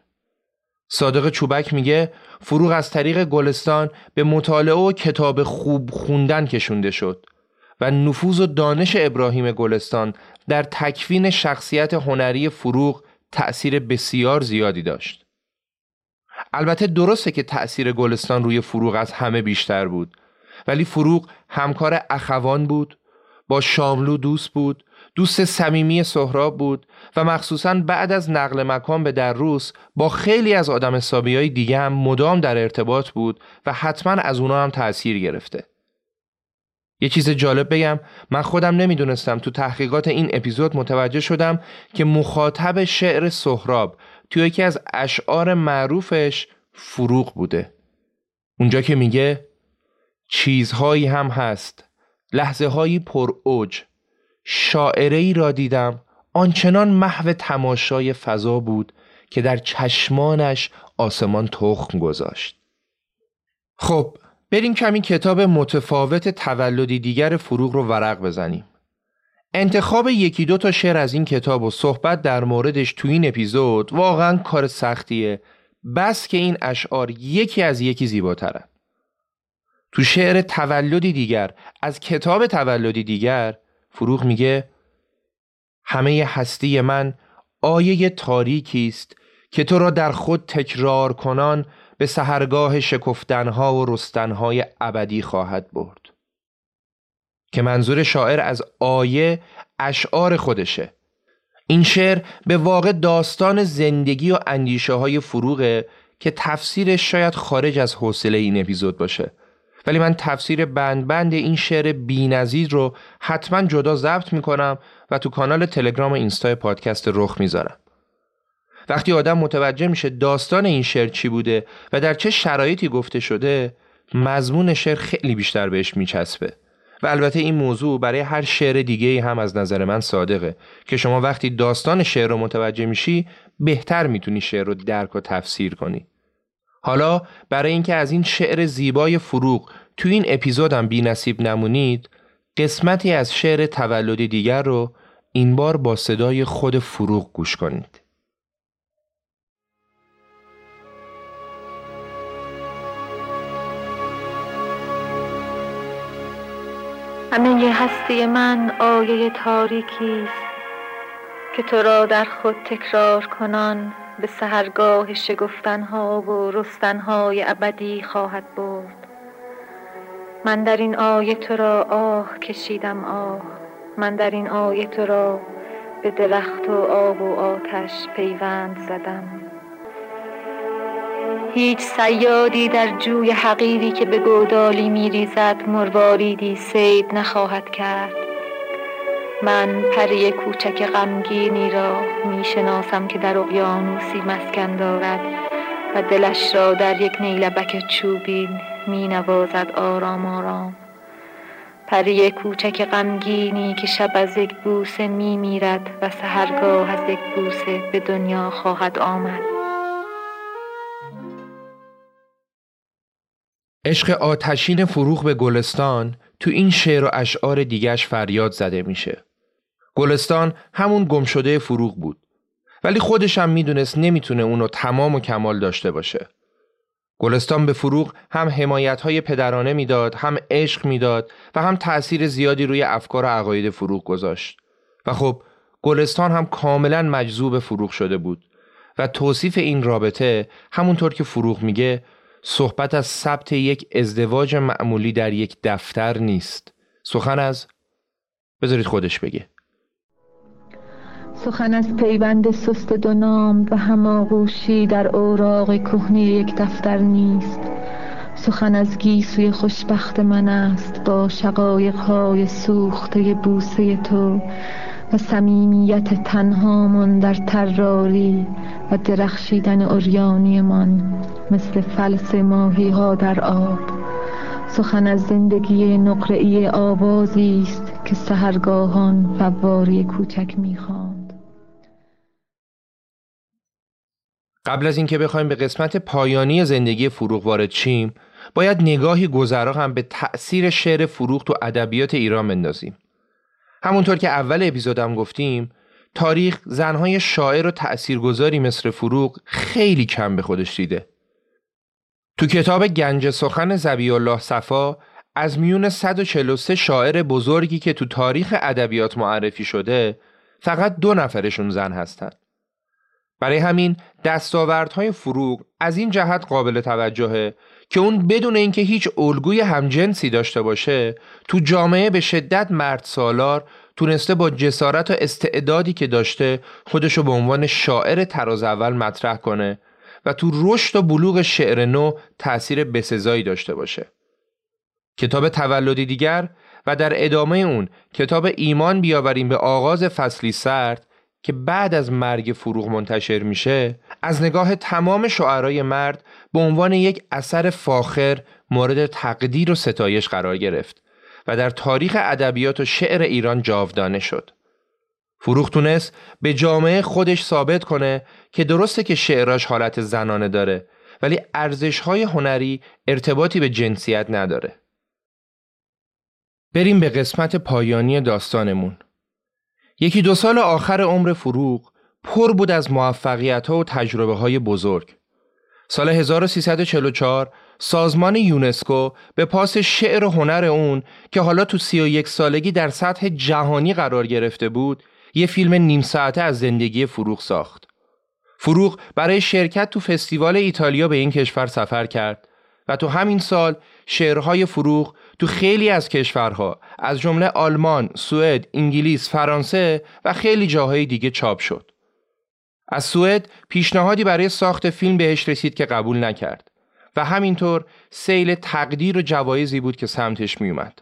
صادق چوبک میگه فروغ از طریق گلستان به مطالعه و کتاب خوب خوندن کشونده شد و نفوذ و دانش ابراهیم گلستان در تکوین شخصیت هنری فروغ تأثیر بسیار زیادی داشت. البته درسته که تأثیر گلستان روی فروغ از همه بیشتر بود ولی فروغ همکار اخوان بود با شاملو دوست بود دوست صمیمی سهراب بود و مخصوصا بعد از نقل مکان به در روس با خیلی از آدم حسابی های دیگه هم مدام در ارتباط بود و حتما از اونا هم تأثیر گرفته. یه چیز جالب بگم. من خودم نمی‌دونستم تو تحقیقات این اپیزود متوجه شدم که مخاطب شعر سهراب تو یکی از اشعار معروفش فروغ بوده. اونجا که میگه چیزهایی هم هست لحظه هایی پر اوج. شاعره ای را دیدم آنچنان محو تماشای فضا بود که در چشمانش آسمان تخم گذاشت. خب بریم کمی کتاب متفاوت تولدی دیگر فروغ رو ورق بزنیم. انتخاب یکی دو تا شعر از این کتاب و صحبت در موردش تو این اپیزود واقعا کار سختیه بس که این اشعار یکی از یکی زیباترن تو شعر تولدی دیگر از کتاب تولدی دیگر فروغ میگه همه هستی من آیه تاریکی است که تو را در خود تکرار کنان به سهرگاه شکفتنها و رستنهای ابدی خواهد برد. که منظور شاعر از آیه اشعار خودشه. این شعر به واقع داستان زندگی و اندیشه های فروغه که تفسیرش شاید خارج از حوصله این اپیزود باشه. ولی من تفسیر بند بند این شعر بینظیر رو حتما جدا ضبط می‌کنم و تو کانال تلگرام و اینستا پادکست رخ می‌ذارم. وقتی آدم متوجه میشه داستان این شعر چی بوده و در چه شرایطی گفته شده مضمون شعر خیلی بیشتر بهش میچسبه. و البته این موضوع برای هر شعر دیگه هم از نظر من صادقه که شما وقتی داستان شعر رو متوجه میشی بهتر می‌تونی شعر رو درک و تفسیر کنی. حالا برای اینکه از این شعر زیبای فروغ تو این اپیزودم بی نصیب نمونید قسمتی از شعر تولدی دیگر رو این بار با صدای خود فروغ گوش کنید. همه هستی من آیه تاریکی است که تو را در خود تکرار کنان به سهرگاه شگفتنها و رستنهای ابدی خواهد برد. من در این آیه تو را آه کشیدم آه. من در این آیه تو را به درخت و آب و آتش پیوند زدم. هیچ سیادی در جوی حقیری که به گودالی میریزد مرواریدی سید نخواهد کرد. من پری کوچک غمگینی را می‌شناسم که در اقیانوسی مسکن دارد و دلش را در یک نیلبک چوبین می نوازد آرام. آرام پری کوچک غمگینی که شب از یک بوسه می میرد و سهرگاه از یک بوسه به دنیا خواهد آمد. عشق آتشین فروغ به گلستان تو این شعر و اشعار دیگش فریاد زده میشه. گلستان همون گمشده فروغ بود. ولی خودش هم می‌دونست نمی‌تونه اونو تمام و کمال داشته باشه. گلستان به فروغ هم حمایت های پدرانه می‌داد، هم عشق می‌داد و هم تأثیر زیادی روی افکار و عقاید فروغ گذاشت. و خب گلستان هم کاملا مجذوب فروغ شده بود و توصیف این رابطه همونطور که فروغ میگه صحبت از ثبت یک ازدواج معمولی در یک دفتر نیست. سخن از بذارید خودش بگه. سخن از پیوند سست دو نام و هماغوشی در اوراق کهنه یک دفتر نیست. سخن از گیسوی خوشبخت من است با شقایقهای سوخته بوسه تو. و صمیمیت تنهامون در تراری و درخشیدن من مثل فلس ماهی ها در آب. سخن از زندگی نقره‌ای آوازی است که سهرگاهان فواری کوچک می‌خواند. قبل از اینکه بخوایم به قسمت پایانی زندگی فروغ وارد شیم باید نگاهی گذرا هم به تأثیر شعر فروغ تو ادبیات ایران بندازیم. همونطور که اول اپیزودم گفتیم تاریخ زنهای شاعر و تأثیرگذاری مثل فروغ خیلی کم به خودش دیده. تو کتاب گنج سخن زبی الله صفا از میون 143 شاعر بزرگی که تو تاریخ ادبیات معرفی شده فقط دو نفرشون زن هستند. برای همین دستاوردهای فروغ از این جهت قابل توجهه که اون بدون اینکه هیچ الگوی همجنسی داشته باشه تو جامعه به شدت مرد سالار تونسته با جسارت و استعدادی که داشته خودشو به عنوان شاعر تراز اول مطرح کنه و تو رشد و بلوغ شعر نو تأثیر بسزایی داشته باشه. کتاب تولدی دیگر و در ادامه اون کتاب ایمان بیاوریم به آغاز فصلی سرد که بعد از مرگ فروغ منتشر میشه از نگاه تمام شعرای مرد به عنوان یک اثر فاخر مورد تقدیر و ستایش قرار گرفت و در تاریخ ادبیات و شعر ایران جاودانه شد. فروغ تونست به جامعه خودش ثابت کنه که درسته که شعراش حالت زنانه داره ولی ارزشهای هنری ارتباطی به جنسیت نداره. بریم به قسمت پایانی داستانمون. یکی دو سال آخر عمر فروغ پر بود از موفقیت ها و تجربه های بزرگ. سال 1344 سازمان یونسکو به پاس شعر و هنر اون که حالا تو سی و یک سالگی در سطح جهانی قرار گرفته بود یه فیلم نیم ساعته از زندگی فروغ ساخت. فروغ برای شرکت تو فستیوال ایتالیا به این کشور سفر کرد و تو همین سال شعرهای فروغ تو خیلی از کشورها از جمله آلمان، سوئد، انگلیس، فرانسه و خیلی جاهای دیگه چاپ شد. از سوئد پیشنهادی برای ساخت فیلم بهش رسید که قبول نکرد و همینطور سیل تقدیر و جوایزی بود که سمتش میومد.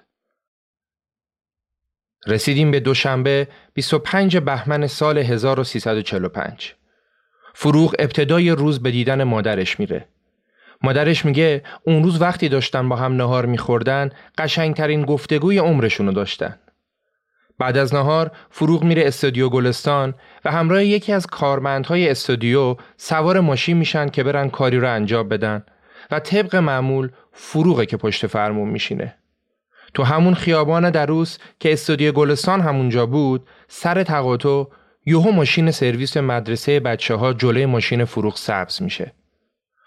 رسیدیم به دوشنبه 25 بهمن سال 1345. فروغ ابتدای روز به دیدن مادرش میره. مادرش میگه اون روز وقتی داشتن با هم نهار میخوردن قشنگترین گفتگوی عمرشونو داشتن. بعد از نهار فروغ میره استودیو گلستان و همراه یکی از کارمندهای استودیو سوار ماشین میشن که برن کاری رو انجام بدن و طبق معمول فروغه که پشت فرمون میشینه. تو همون خیابان دروس که استودیو گلستان همونجا بود سر تقاطع یوهو ماشین سرویس مدرسه بچه ها جلوی ماشین فروغ سبز میشه.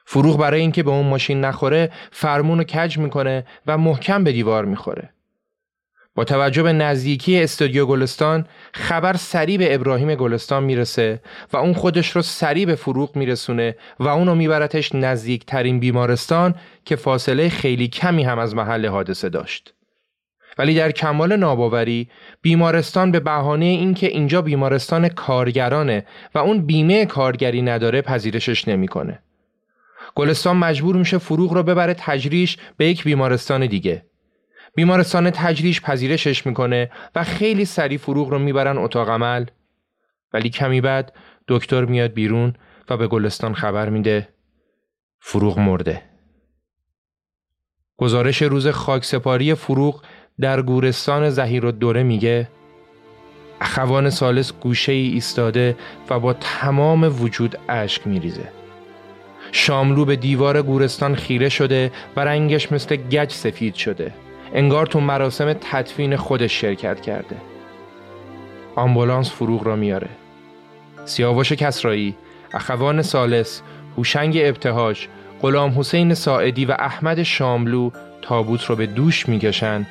فروغ برای اینکه به اون ماشین نخوره فرمون رو کج می‌کنه و محکم به دیوار می‌خوره. با توجه به نزدیکی استودیو گلستان خبر سریع به ابراهیم گلستان می‌رسه و اون خودش رو سریع به فروغ میرسونه و اونو میبرتش نزدیکترین بیمارستان که فاصله خیلی کمی هم از محل حادثه داشت. ولی در کمال ناباوری بیمارستان به بهانه اینکه اینجا بیمارستان کارگرانه و اون بیمه کارگری نداره پذیرشش نمی‌کنه. گلستان مجبور میشه فروغ رو ببره تجریش به یک بیمارستان دیگه بیمارستان تجریش پذیرشش می‌کنه و خیلی سریع فروغ رو می‌برن اتاق عمل. ولی کمی بعد دکتر میاد بیرون و به گلستان خبر میده. فروغ مرده. گزارش روز خاکسپاری فروغ در گورستان زهیر و دوره میگه اخوان سالس گوشه ای ایستاده و با تمام وجود اشک میریزه. شاملو به دیوار گورستان خیره شده و رنگش مثل گچ سفید شده. انگار تو مراسم تدفین خودش شرکت کرده. آمبولانس فروغ را میاره. سیاوش کسرایی اخوان سالس هوشنگ ابتهاج غلام حسین ساعدی و احمد شاملو تابوت رو به دوش می‌کشن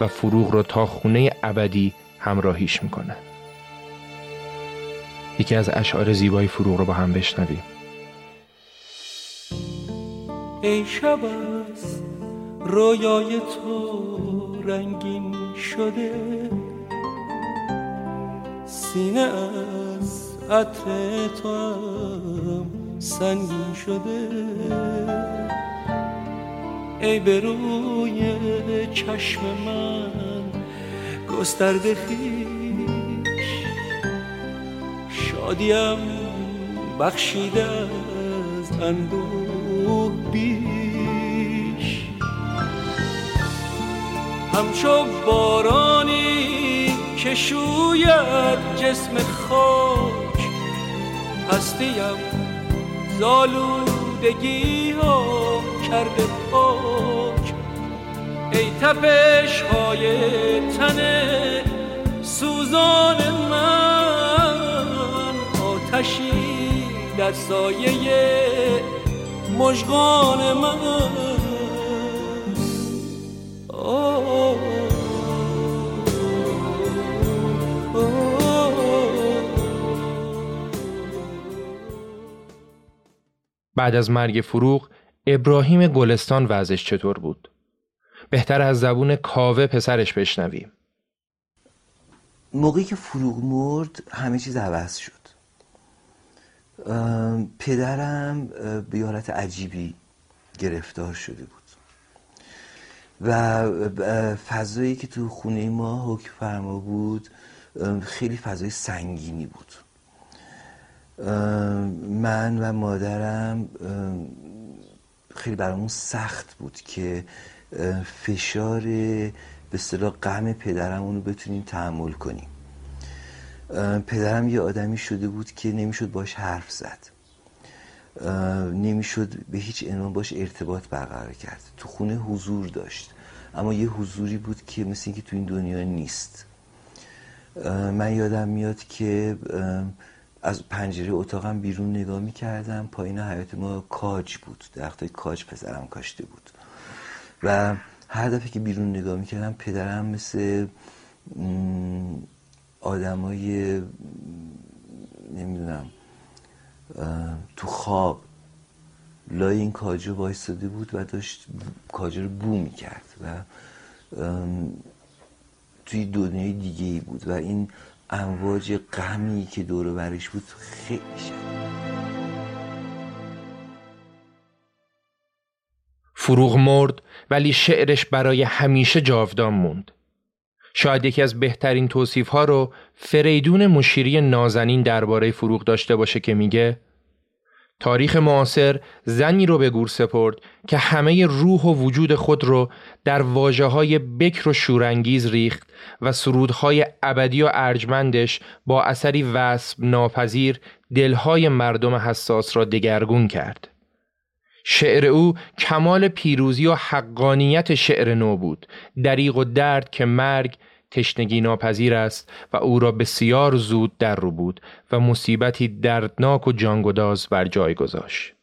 و فروغ رو تا خونه ابدی همراهیش می‌کنن. یکی از اشعار زیبای فروغ رو با هم بشنویم. ای شب از رویای تو رنگین شده. سینه از عطر تو هم سنگین شده. ای به روی چشم من گسترده خیش شادیم بخشیده از اندوه بیش. همچو بارانی که شوید جسم خاک. هستیم زالودگی ها کرده پاک. ای تپش های تن سوزان من آتشی در سایه مژگان من. بعد از مرگ فروغ ابراهیم گلستان وضعش چطور بود؟ بهتر از زبون کاوه پسرش بشنویم. موقعی که فروغ مرد همه چیز عوض شد. پدرم به حالت عجیبی گرفتار شده بود. و فضایی که تو خونه ما حکم فرما بود خیلی فضای سنگینی بود. من و مادرم خیلی برامون سخت بود که فشار به صلاح غم پدرمون رو بتونیم تحمل کنیم. پدرم یه آدمی شده بود که نمی‌شد باش حرف زد. نمی‌شد به هیچ عنوان باش ارتباط برقرار کرد. تو خونه حضور داشت. اما یه حضوری بود که مثل اینکه تو این دنیا نیست. من یادم میاد که از پنجره اتاقم بیرون نگاه می‌کردم. پایین حیات ما کاج بود. درخت کاج پسرم کاشته بود. و هر دفعه که بیرون نگاه می‌کردم پدرم مثل آدمای نمی‌دونم تو خواب لای این کاجو وایستاده بود و داشت کاجو رو بو می‌کرد و توی دنیای دیگه ای بود. و این امواج غمی که دور برش بود خیلی شد فروغ مرد ولی شعرش برای همیشه جاودان موند. شاید یکی از بهترین توصیف ها رو فریدون مشیری نازنین درباره فروغ داشته باشه که میگه تاریخ معاصر زنی رو به گور سپرد که همه روح و وجود خود رو در واجه های بکر و شورانگیز ریخت و سرودهای ابدی و ارجمندش با اثری وصف ناپذیر دلهای مردم حساس را دگرگون کرد. شعر او کمال پیروزی و حقانیت شعر نو بود دریغ و درد که مرگ تشنگی ناپذیر است و او را بسیار زود در رو بود و مصیبتی دردناک و جانگداز بر جای گذاشت.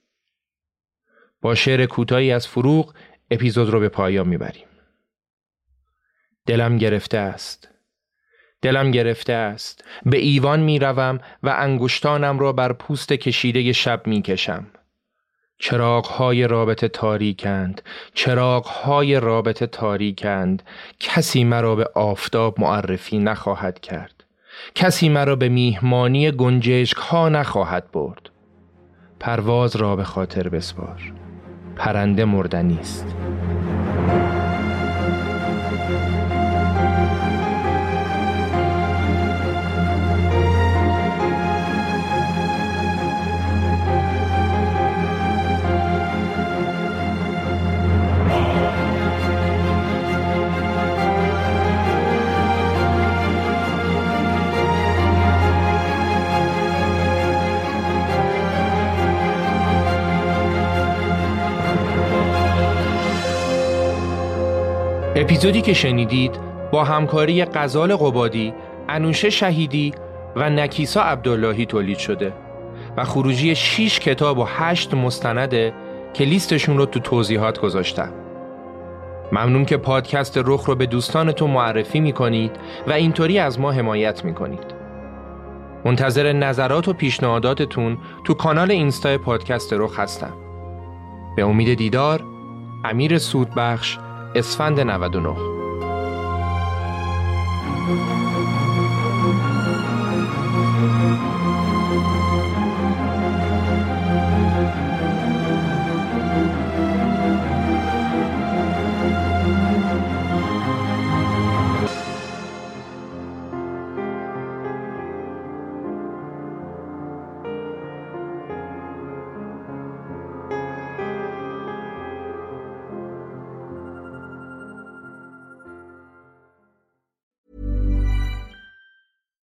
با شعر کوتاهی از فروغ اپیزود رو به پایان می‌بریم. دلم گرفته است. دلم گرفته است. به ایوان می‌روم و انگشتانم را بر پوست کشیده شب می‌کشم. های رابطه تاریکند های رابطه تاریکند. کسی مرا به آفتاب معرفی نخواهد کرد. کسی مرا به میهمانی گنجشک ها نخواهد برد. پرواز را به خاطر بسپار. پرنده مردنی است. اپیزودی که شنیدید با همکاری قزال قبادی، انوشه شهیدی و نکیسا عبداللهی تولید شده و خروجی 6 کتاب و 8 مستنده که لیستشون رو تو توضیحات گذاشتم. ممنون که پادکست رخ رو به دوستانتون معرفی می‌کنید و اینطوری از ما حمایت می‌کنید. منتظر نظرات و پیشنهاداتتون تو کانال اینستا پادکست رخ هستم. به امید دیدار، امیر سودبخش اسفند 99